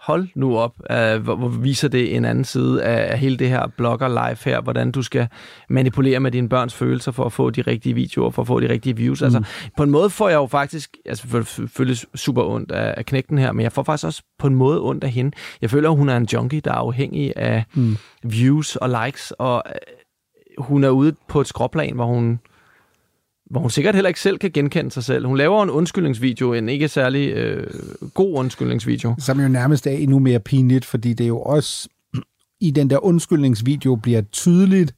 hold nu op, uh, hvor, hvor viser det en anden side af, af hele det her blogger live her, hvordan du skal manipulere med dine børns følelser for at få de rigtige videoer, for at få de rigtige views. Altså, mm. Altså, på en måde får jeg jo faktisk, altså føles super ondt af, af knægten her, men jeg får faktisk også på en måde ondt af hende. Jeg føler, at hun er en junkie, der er afhængig af mm. views og likes, og hun er ude på et skråplan, hvor hun, hvor hun sikkert heller ikke selv kan genkende sig selv. Hun laver en undskyldningsvideo, en ikke særlig øh, god undskyldningsvideo. Som jo nærmest er endnu mere pinligt, fordi det er jo også i den der undskyldningsvideo bliver tydeligt,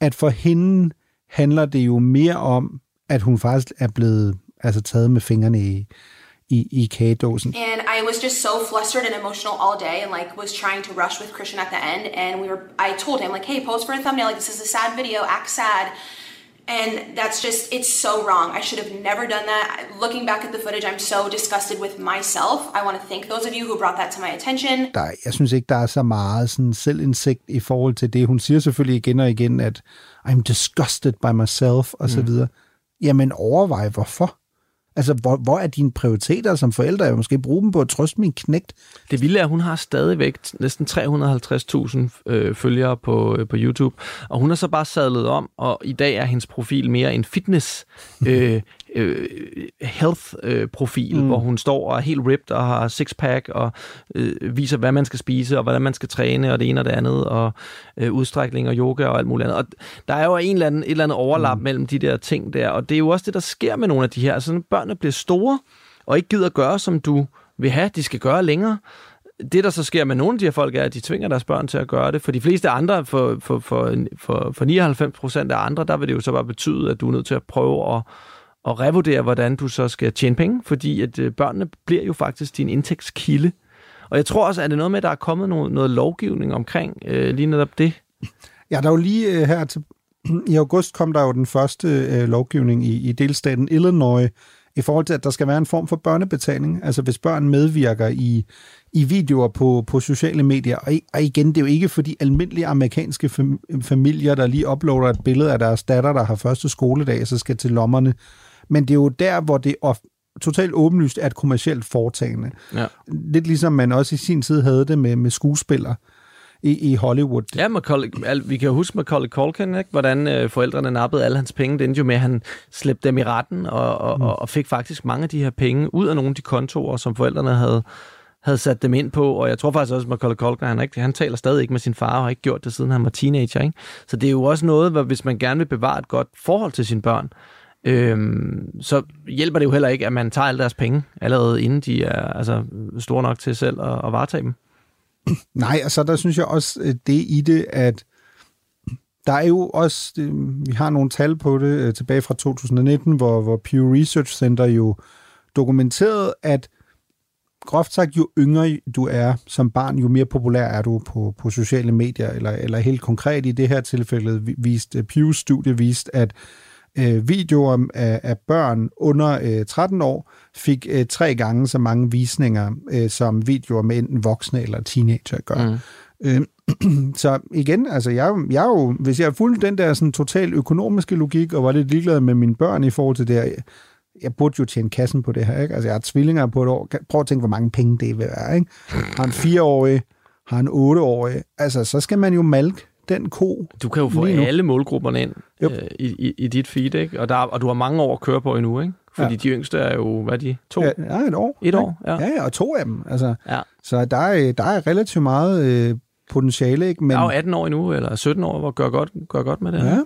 at for hende handler det jo mere om, at hun faktisk er blevet altså taget med fingrene i, i, i kagedåsen. And I was just so flustered and emotional all day and like was trying to rush with Christian at the end and we were I told him like hey post for a thumbnail like this is a sad video act sad and that's just it's so wrong. I should have never done that. Looking back at the footage I'm so disgusted with myself. I want to thank those of you who brought that to my attention. Der, jeg synes ikke der er så meget sådan selvindsigt i forhold til det. Hun siger selvfølgelig igen og igen at I'm disgusted by myself og så mm. videre. Jamen overvej hvorfor Altså, hvor, hvor er dine prioriteter som forældre? Jeg måske bruge dem på at trøste min knægt. Det vilde er, at hun har stadigvæk næsten 350.000 øh, følgere på, øh, på YouTube, og hun har så bare sadlet om, og i dag er hendes profil mere en fitness øh, øh, health-profil, øh, mm. hvor hun står og er helt ripped og har six-pack og øh, viser, hvad man skal spise og hvordan man skal træne og det ene og det andet og øh, udstrækning og yoga og alt muligt andet. Og der er jo en eller anden, et eller andet overlap mm. mellem de der ting der, og det er jo også det, der sker med nogle af de her. Altså, når børnene bliver store og ikke gider gøre, som du vil have, de skal gøre længere, det, der så sker med nogle af de her folk, er, at de tvinger deres børn til at gøre det. For de fleste andre, for, for, for, for, for 99 procent af andre, der vil det jo så bare betyde, at du er nødt til at prøve at, at revurdere, hvordan du så skal tjene penge, fordi at øh, børnene bliver jo faktisk din indtægtskilde. Og jeg tror også, at det er noget med, at der er kommet noget, noget lovgivning omkring øh, lige netop det. Ja, der er jo lige øh, her til, i august kom der jo den første øh, lovgivning i, i delstaten Illinois, i forhold til, at der skal være en form for børnebetaling. Altså hvis børn medvirker i, i videoer på, på sociale medier. Og, og igen, det er jo ikke for de almindelige amerikanske familier, der lige uploader et billede af deres datter, der har første skoledag, så skal til lommerne. Men det er jo der, hvor det totalt åbenlyst er et kommercielt foretagende. Ja. Lidt ligesom man også i sin tid havde det med, med skuespillere i, i Hollywood. Ja, Macaulay, vi kan jo huske Macaulay Culkin, ikke? hvordan øh, forældrene nappede alle hans penge. Det endte jo med, at han slæbte dem i retten og, og, mm. og fik faktisk mange af de her penge ud af nogle af de kontorer, som forældrene havde, havde sat dem ind på, og jeg tror faktisk også, at Macaulay Culkin, han, ikke, han taler stadig ikke med sin far, og har ikke gjort det, siden han var teenager. Ikke? Så det er jo også noget, hvor hvis man gerne vil bevare et godt forhold til sine børn, øhm, så hjælper det jo heller ikke, at man tager alle deres penge, allerede inden de er altså, store nok til selv at, at varetage dem. Nej, altså der synes jeg også øh, det i det, at der er jo også, øh, vi har nogle tal på det øh, tilbage fra 2019, hvor, hvor Pew Research Center jo dokumenterede, at groft sagt, jo yngre du er som barn, jo mere populær er du på, på sociale medier, eller, eller helt konkret i det her tilfælde vist, Pews studie vist, at øh, videoer af, af børn under øh, 13 år fik øh, tre gange så mange visninger, øh, som videoer med enten voksne eller teenager gør. Mm. Øh, så igen, altså jeg, jeg jo, hvis jeg fulgte den der sådan total økonomiske logik, og var lidt ligeglad med mine børn i forhold til det jeg burde jo tjene kassen på det her, ikke? Altså, jeg har tvillinger på et år. Prøv at tænke, hvor mange penge det vil være, ikke? Har en fireårig, har en otteårig. Altså, så skal man jo malke den ko. Du kan jo få alle målgrupperne ind øh, i, i, i dit feed, ikke? Og, der, og du har mange år at køre på endnu, ikke? Fordi ja. de yngste er jo, hvad er de? To? Ja, ja et år. Et år, ja. Ja, og to af dem. Altså, ja. Så der er, der er relativt meget øh, potentiale, ikke? Men... Jeg er jo 18 år endnu, eller 17 år, hvor gør godt, gør godt med det her. Ja.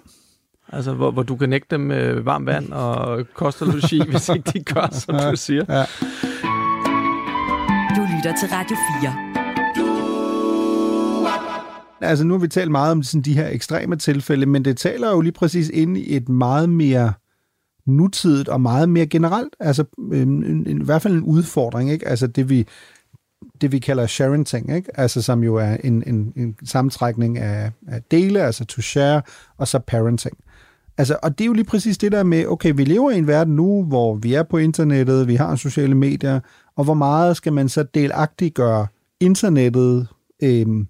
Altså, hvor, hvor du kan nægte dem med varmt vand og kost og logi, hvis ikke de gør, som du siger. Ja. Du lytter til Radio 4. Altså, nu har vi talt meget om sådan, de her ekstreme tilfælde, men det taler jo lige præcis ind i et meget mere nutidigt og meget mere generelt, altså øh, i hvert fald en udfordring, ikke? Altså det vi, det vi kalder sharenting, ikke? Altså som jo er en, en, en sammentrækning af, af dele, altså to share, og så parenting. Altså, og det er jo lige præcis det der med, okay, vi lever i en verden nu, hvor vi er på internettet, vi har sociale medier, og hvor meget skal man så delagtigt gøre internettet øhm,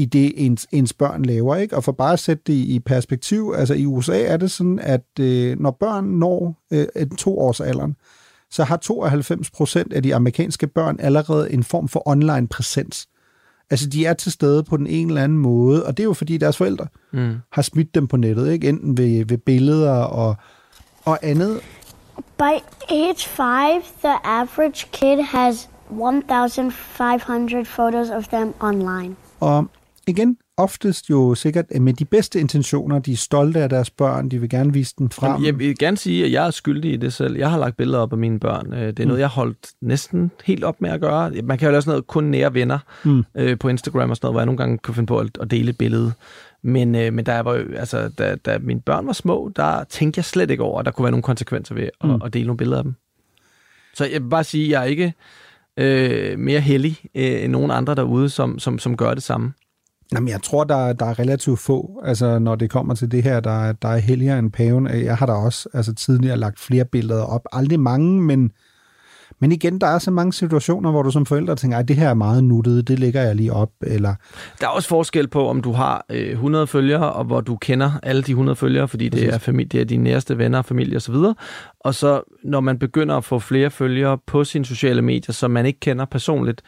i det, ens, ens børn laver, ikke? Og for bare at sætte det i perspektiv, altså i USA er det sådan, at øh, når børn når øh, to års alderen, så har 92 procent af de amerikanske børn allerede en form for online præsens. Altså, de er til stede på den ene eller anden måde, og det er jo fordi deres forældre mm. har smidt dem på nettet, ikke? Enten ved, ved billeder og, og andet. By age 5, the average kid has 1,500 photos of them online. Og igen, oftest jo sikkert med de bedste intentioner. De er stolte af deres børn, de vil gerne vise dem frem. Jamen, jeg vil gerne sige, at jeg er skyldig i det selv. Jeg har lagt billeder op af mine børn. Øh, det er noget, mm. jeg har holdt næsten helt op med at gøre. Man kan jo lave sådan noget kun nære venner mm. øh, på Instagram og sådan noget, hvor jeg nogle gange kan finde på at, at dele et billede. Men, øh, men da, jeg var, altså, da, da mine børn var små, der tænkte jeg slet ikke over, at der kunne være nogle konsekvenser ved at, mm. at dele nogle billeder af dem. Så jeg vil bare sige, at jeg er ikke øh, mere heldig øh, end nogen andre derude, som, som, som gør det samme. Jamen, jeg tror, der, der er relativt få, altså når det kommer til det her, der, der er helligere end paven. Jeg har da også altså, tidligere lagt flere billeder op. Aldrig mange, men, men igen, der er så mange situationer, hvor du som forældre tænker, at det her er meget nuttet, det lægger jeg lige op. Eller... Der er også forskel på, om du har øh, 100 følgere, og hvor du kender alle de 100 følgere, fordi det er, familie, det er dine næreste venner, familie osv. Og så når man begynder at få flere følgere på sine sociale medier, som man ikke kender personligt,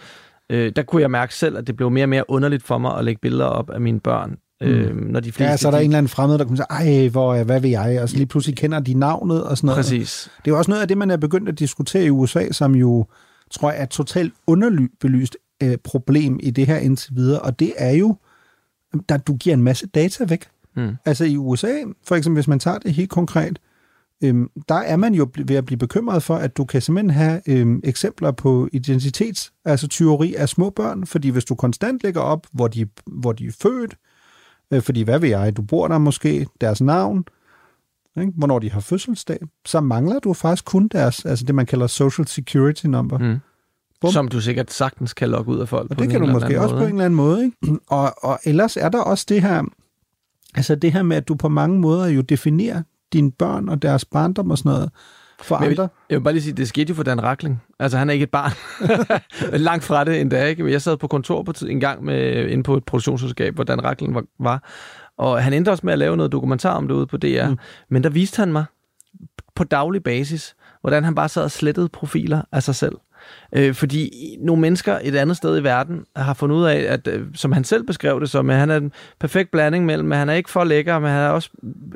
øh, der kunne jeg mærke selv, at det blev mere og mere underligt for mig at lægge billeder op af mine børn, mm. øh, når de fleste... Ja, så er der de... en eller anden fremmed, der kommer og siger, ej, hvor, hvad vil jeg? Og så lige pludselig kender de navnet og sådan noget. Præcis. Det er jo også noget af det, man er begyndt at diskutere i USA, som jo, tror jeg, er et totalt underbelyst øh, problem i det her indtil videre, og det er jo, at du giver en masse data væk. Mm. Altså i USA, for eksempel hvis man tager det helt konkret, øhm, der er man jo ved at blive bekymret for, at du kan simpelthen have øhm, eksempler på identitets, altså tyveri af små børn, fordi hvis du konstant lægger op, hvor de, hvor de er født, øh, fordi hvad ved jeg, du bor der måske, deres navn, ikke? hvornår de har fødselsdag, så mangler du faktisk kun deres, altså det man kalder social security number. Mm. Bum. Som du sikkert sagtens kan logge ud af folk og på det kan du måske også måde, på en eller anden måde. Ikke? Og, og ellers er der også det her, altså det her med, at du på mange måder jo definerer dine børn og deres barndom og sådan noget for Men andre. Jeg vil, jeg vil bare lige sige, det skete jo for Dan Rakling. Altså, han er ikke et barn. Langt fra det endda, ikke? Jeg sad på kontor på tid, en gang med, inde på et produktionsselskab, hvor Dan Rakling var, var. Og han endte også med at lave noget dokumentar om det ude på DR. Mm. Men der viste han mig på daglig basis, hvordan han bare sad og slettede profiler af sig selv. Øh, fordi nogle mennesker et andet sted i verden har fundet ud af, at øh, som han selv beskrev det som, at han er en perfekt blanding mellem, at han er ikke for lækker, men han er også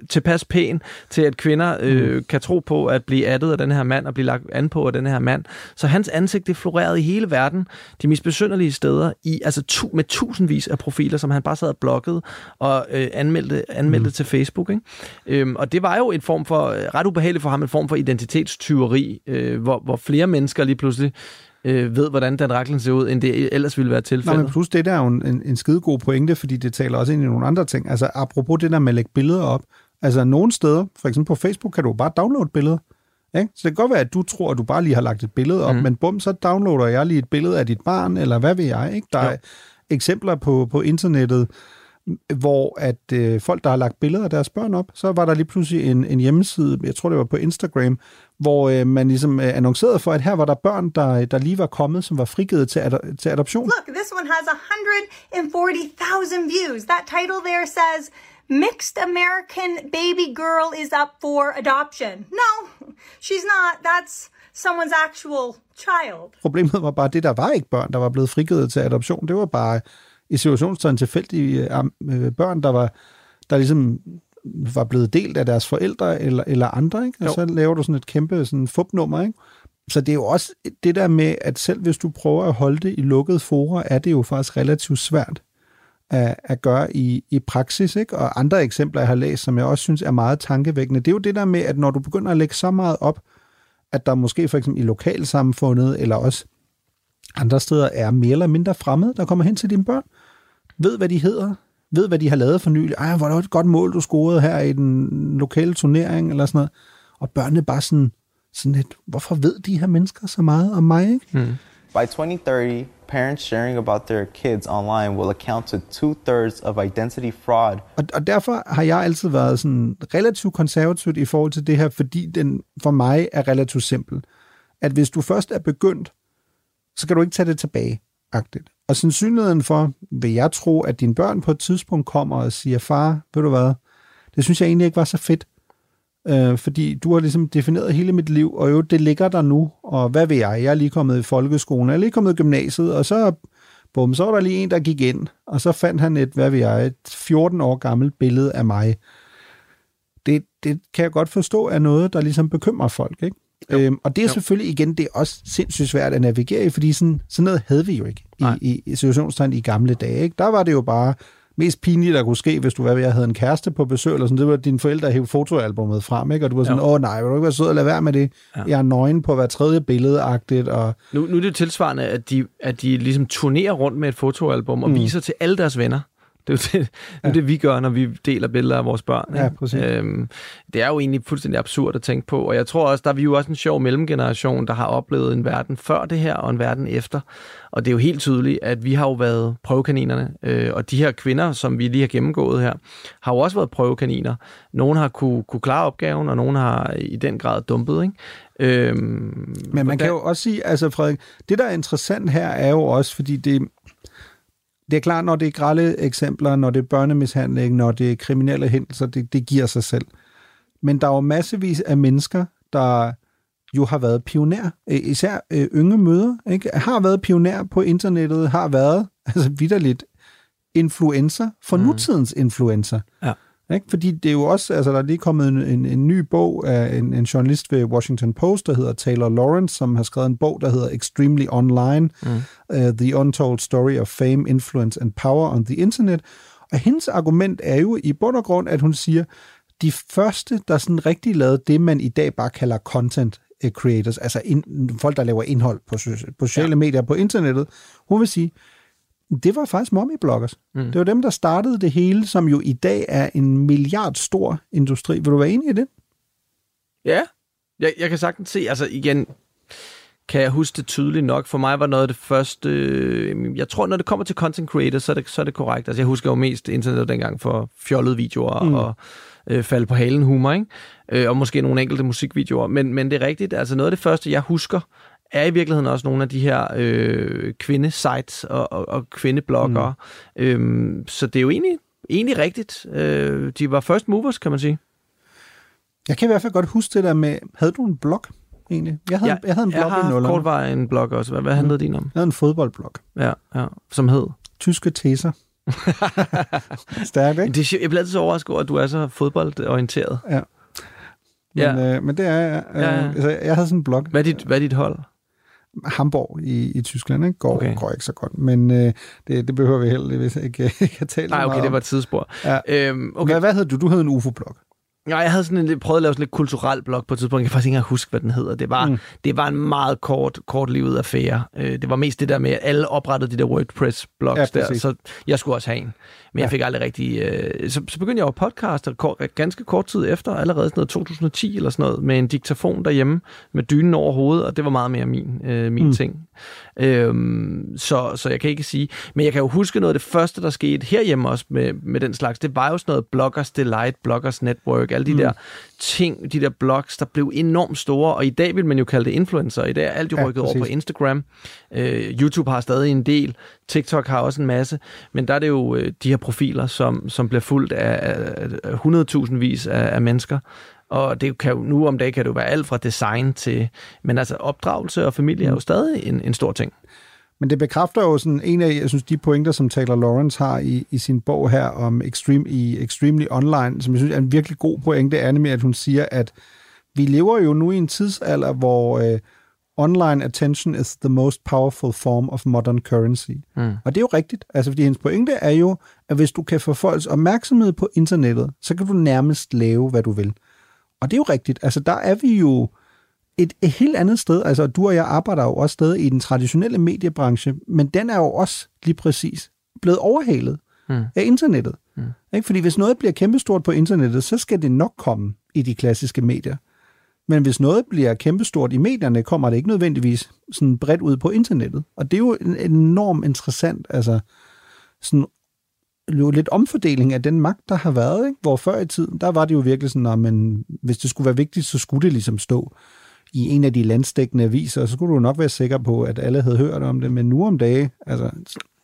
tilpas pæn til, at kvinder øh, mm. kan tro på at blive addet af den her mand og blive lagt an på af den her mand. Så hans ansigt det florerede i hele verden, de mest besynderlige steder, i, altså tu, med tusindvis af profiler, som han bare sad og blokkede og øh, anmeldte, anmeldte mm. til Facebook. Ikke? Øhm, og det var jo en form for, ret ubehageligt for ham, en form for identitetstyveri, øh, hvor, hvor flere mennesker lige pludselig øh, ved, hvordan Dan Raklen ser ud, end det ellers ville være tilfældet. Nej, men plus det der er jo en, en skide god pointe, fordi det taler også ind i nogle andre ting. Altså apropos det der med at lægge billeder op. Altså nogle steder, for eksempel på Facebook, kan du bare downloade billeder. Ikke? Så det kan godt være, at du tror, at du bare lige har lagt et billede op, mm. men bum, så downloader jeg lige et billede af dit barn, eller hvad ved jeg. Ikke? Der jo. er eksempler på, på internettet, hvor at øh, folk, der har lagt billeder af deres børn op, så var der lige pludselig en, en hjemmeside, jeg tror det var på Instagram, hvor øh, man ligesom øh, annoncerede for, at her var der børn, der, der lige var kommet, som var frigivet til, ad, til adoption. Look, this one has 140,000 views. That title there says, Mixed American baby girl is up for adoption. No, she's not. That's someone's actual child. Problemet var bare, at det der var ikke børn, der var blevet frigivet til adoption. Det var bare i situationstegn tilfældige øh, børn, der var der ligesom var blevet delt af deres forældre eller, eller andre, ikke? og jo. så laver du sådan et kæmpe sådan fupnummer, ikke? Så det er jo også det der med, at selv hvis du prøver at holde det i lukkede fora, er det jo faktisk relativt svært at, at gøre i, i praksis. Ikke? Og andre eksempler, jeg har læst, som jeg også synes er meget tankevækkende, det er jo det der med, at når du begynder at lægge så meget op, at der måske for eksempel i lokalsamfundet, eller også andre steder, er mere eller mindre fremmede, der kommer hen til dine børn, ved, hvad de hedder, ved, hvad de har lavet for nylig. Ej, hvor er det et godt mål, du scorede her i den lokale turnering, eller sådan noget. Og børnene bare sådan, sådan lidt, hvorfor ved de her mennesker så meget om mig, ikke? Mm. By 2030, parents sharing about their kids online will account to two-thirds of identity fraud. Og, og derfor har jeg altid været sådan relativt konservativt i forhold til det her, fordi den for mig er relativt simpel. At hvis du først er begyndt, så kan du ikke tage det tilbage. -agtigt. Og sandsynligheden for, vil jeg tro, at dine børn på et tidspunkt kommer og siger, far, ved du hvad, det synes jeg egentlig ikke var så fedt. Øh, fordi du har ligesom defineret hele mit liv, og jo, det ligger der nu, og hvad ved jeg, jeg er lige kommet i folkeskolen, jeg er lige kommet i gymnasiet, og så, bum, så var der lige en, der gik ind, og så fandt han et, hvad ved jeg, et 14 år gammelt billede af mig. Det, det kan jeg godt forstå er noget, der ligesom bekymrer folk, ikke? Øhm, og det er jo. selvfølgelig igen, det er også sindssygt svært at navigere i, fordi sådan, sådan noget havde vi jo ikke i, i, i situationstegn i gamle dage. Ikke? Der var det jo bare mest pinligt, der kunne ske, hvis du ved, jeg havde en kæreste på besøg, eller sådan, det var, at dine forældre hævde fotoalbummet frem, ikke? og du var sådan, åh oh, nej, vil du ikke være sød og lade være med det? Ja. Jeg er nøgen på hver tredje billede-agtigt. Og... Nu, nu er det tilsvarende, at de, at de ligesom turnerer rundt med et fotoalbum og mm. viser til alle deres venner. Det er jo det, ja. det, vi gør, når vi deler billeder af vores børn. Ikke? Ja, præcis. Øhm, det er jo egentlig fuldstændig absurd at tænke på, og jeg tror også, der er vi jo også en sjov mellemgeneration, der har oplevet en verden før det her, og en verden efter. Og det er jo helt tydeligt, at vi har jo været prøvekaninerne, øh, og de her kvinder, som vi lige har gennemgået her, har jo også været prøvekaniner. Nogle har kunne, kunne klare opgaven, og nogle har i den grad dumpet. Ikke? Øhm, Men man kan jo også sige, altså Frederik, det der er interessant her er jo også, fordi det, det er klart, når det er grælde eksempler, når det er børnemishandling, når det er kriminelle hændelser, det, det giver sig selv. Men der er jo massevis af mennesker, der jo har været pioner, især øh, yngre møder, ikke? har været pioner på internettet, har været altså vidderligt influencer for mm. nutidens influencer. Ja. Ikke? Fordi det er jo også, altså der er lige kommet en, en, en ny bog af en, en journalist ved Washington Post, der hedder Taylor Lawrence, som har skrevet en bog, der hedder Extremely Online, mm. uh, The Untold Story of Fame, Influence and Power on the Internet. Og hendes argument er jo i bund og grund, at hun siger, de første, der sådan rigtig lavede det, man i dag bare kalder content eh, creators, altså in, folk, der laver indhold på, på sociale ja. medier på internettet, hun vil sige, det var faktisk mommy-bloggers. Mm. Det var dem, der startede det hele, som jo i dag er en milliard stor industri. Vil du være enig i det? Ja, jeg, jeg kan sagtens se, altså igen, kan jeg huske det tydeligt nok. For mig var noget af det første... Øh, jeg tror, når det kommer til content creators, så er det, så er det korrekt. Altså, jeg husker jo mest internet dengang for fjollede videoer mm. og øh, falde på halen humor, ikke? Øh, og måske nogle enkelte musikvideoer. Men, men det er rigtigt. Altså, noget af det første, jeg husker, er i virkeligheden også nogle af de her øh, kvindesites og, og, og kvindebloggere. Mm. Øhm, så det er jo egentlig, egentlig rigtigt. Øh, de var first movers, kan man sige. Jeg kan i hvert fald godt huske det der med, havde du en blog egentlig? Jeg havde, Ja, jeg havde en blog jeg har i nullerne. kort var en blog også. Hvad, hvad handlede din om? Jeg havde en fodboldblog. Ja, ja, som hed? Tyske teser. Stærkt, ikke? Det er, jeg bliver altid så overrasket over, at du er så fodboldorienteret. Ja. Men, Ja. øh, men det er jeg. Øh, Ja, ja. Altså, jeg havde sådan en blog. Hvad er dit, hvad er dit hold? Hamburg i, i Tyskland, ikke? Går, okay. går ikke så godt, men øh, det, det behøver vi heldigvis ikke, ikke at tale Nej, okay, meget det om. var et tidsspor. Ja. Øhm, okay. Hvad, hvad hed du? Du hed en UFO-blog. Ja, jeg havde sådan en, prøvet at lave sådan lidt kulturel blog på et tidspunkt. Jeg kan faktisk ikke engang huske, hvad den hedder. Det var, Mm. det var en meget kort, kortlivet affære. Øh, Det var mest det der med, at alle oprettede de der WordPress-blogs Ja, der, så jeg skulle også have en. Men ja. jeg fik aldrig rigtig... Øh, så, så begyndte jeg jo at podcaste kort, ganske kort tid efter, allerede sådan noget 2010 eller sådan noget, med en diktafon derhjemme, med dynen over hovedet, og det var meget mere min, øh, min mm. ting. Øhm, så, så jeg kan ikke sige... Men jeg kan jo huske noget af det første, der skete herhjemme også med, med den slags. Det var jo sådan noget Bloggers Delight, Bloggers Network, alle de Mm. der ting, de der blogs, der blev enormt store, og i dag vil man jo kalde det influencer. I dag er alt jo Ja, rykket over på. Instagram. Øh, YouTube har stadig en del, TikTok har også en masse, men der er det jo øh, de her profiler, som, som bliver fuldt af, af, af 100.000 vis af, af mennesker. Og det kan jo, nu om dagen kan det jo være alt fra design til, men altså opdragelse og familie er jo stadig en, en stor ting. Men det bekræfter jo sådan en af, jeg synes, de pointer, som Taylor Lawrence har i, i sin bog her om extreme, i Extremely Online, som jeg synes er en virkelig god pointe, er nemlig, at hun siger, at vi lever jo nu i en tidsalder, hvor øh, online attention is the most powerful form of modern currency. Mm. Og det er jo rigtigt, altså fordi hendes pointe er jo, at hvis du kan få folks opmærksomhed på internettet, så kan du nærmest lave, hvad du vil. Og det er jo rigtigt, altså der er vi jo et, et helt andet sted. Altså, du og jeg arbejder jo også stadig i den traditionelle mediebranche, men den er jo også lige præcis blevet overhalet Mm. af internettet. Mm. Ikke? Fordi hvis noget bliver kæmpestort på internettet, så skal det nok komme i de klassiske medier. Men hvis noget bliver kæmpestort i medierne, kommer det ikke nødvendigvis sådan bredt ud på internettet. Og det er jo en enormt interessant, altså sådan jo lidt omfordeling af den magt, der har været. Ikke? Hvor før i tiden, der var det jo virkelig sådan, at men hvis det skulle være vigtigt, så skulle det ligesom stå i en af de landstækkende aviser, og så skulle du nok være sikker på, at alle havde hørt om det. Men nu om dage, altså,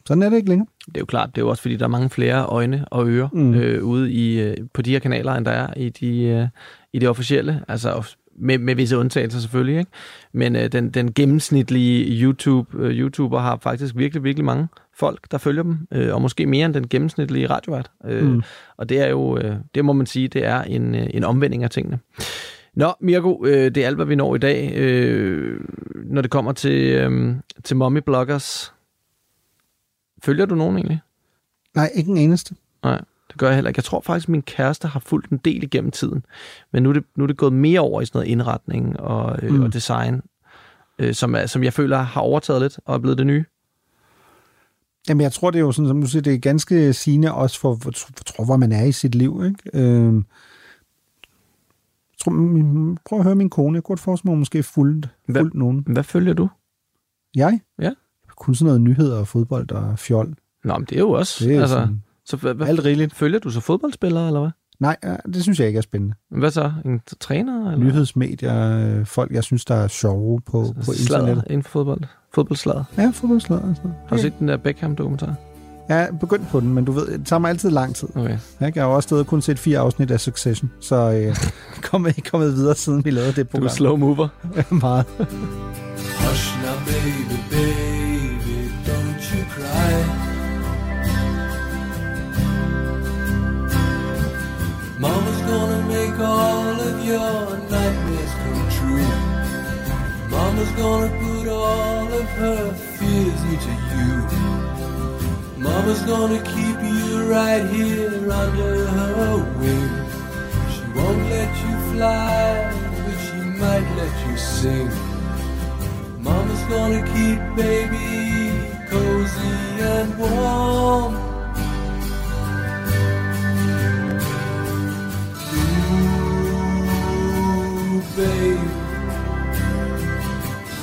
sådan er det ikke længere. Det er jo klart, det er jo også fordi, der er mange flere øjne og ører mm. øh, ude i, øh, på de her kanaler, end der er i de, øh, i det officielle. Altså med, med visse undtagelser selvfølgelig, ikke? Men øh, den, den gennemsnitlige YouTube, øh, YouTuber har faktisk virkelig, virkelig mange folk, der følger dem, øh, og måske mere end den gennemsnitlige radiovært. Øh, Mm. Og det er jo, øh, det må man sige, det er en, øh, en omvending af tingene. Nå, Mirko, øh, det er alt, hvad vi når i dag, øh, når det kommer til, øh, til mommy-bloggers. Følger du nogen egentlig? Nej, ikke en eneste. Nej, det gør jeg heller ikke. Jeg tror faktisk, at min kæreste har fulgt en del igennem tiden. Men nu er det, nu er det gået mere over i sådan noget indretning og, øh, mm. og design, øh, som, er, som jeg føler har overtaget lidt og er blevet det nye. Jamen, jeg tror, det er jo sådan, som du siger, det er ganske sigende også for, for, for tror, hvor man er i sit liv. Ikke? Øh, tror, prøv at høre min kone. Jeg kunne godt forestille mig, måske fulgt, fulgt nogen. Hvad følger du? Jeg? Ja. Kun sådan noget nyheder og fodbold og fjol. Nå, men det er jo også... Det er altså, sådan- så, hvad, hvad, Alt rigeligt. Følger du så fodboldspillere, eller hvad? Nej, ja, det synes jeg ikke er spændende. Hvad så? En træner? Eller? Nyhedsmedier, øh, folk, jeg synes, der er sjove på, på internettet. inden for fodbold. Fodboldslader. Ja, fodboldslader. og sådan noget. Har du set den der Beckham-dokumentar? Jeg er begyndt på den, men du ved, det tager mig altid lang tid. Okay. Jeg har jo også stadig kun set fire afsnit af Succession, så øh, jeg kommer ikke kommet videre, siden vi lavede det Du program. er slow mover. Meget. Hush now, baby, baby, don't you cry. Mama's gonna make all of your nightmares come true. Mama's gonna put all of her fears into you. Mama's gonna keep you right here under her wing. She won't let you fly, but she might let you sing. Mama's gonna keep baby cozy and warm. Babe.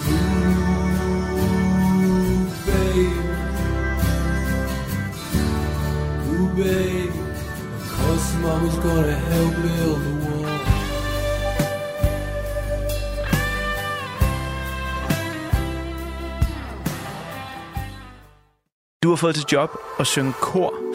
Ooh, babe. Ooh, babe. Of course, Mama's gonna help build the wall. Du har fået til job at synge kor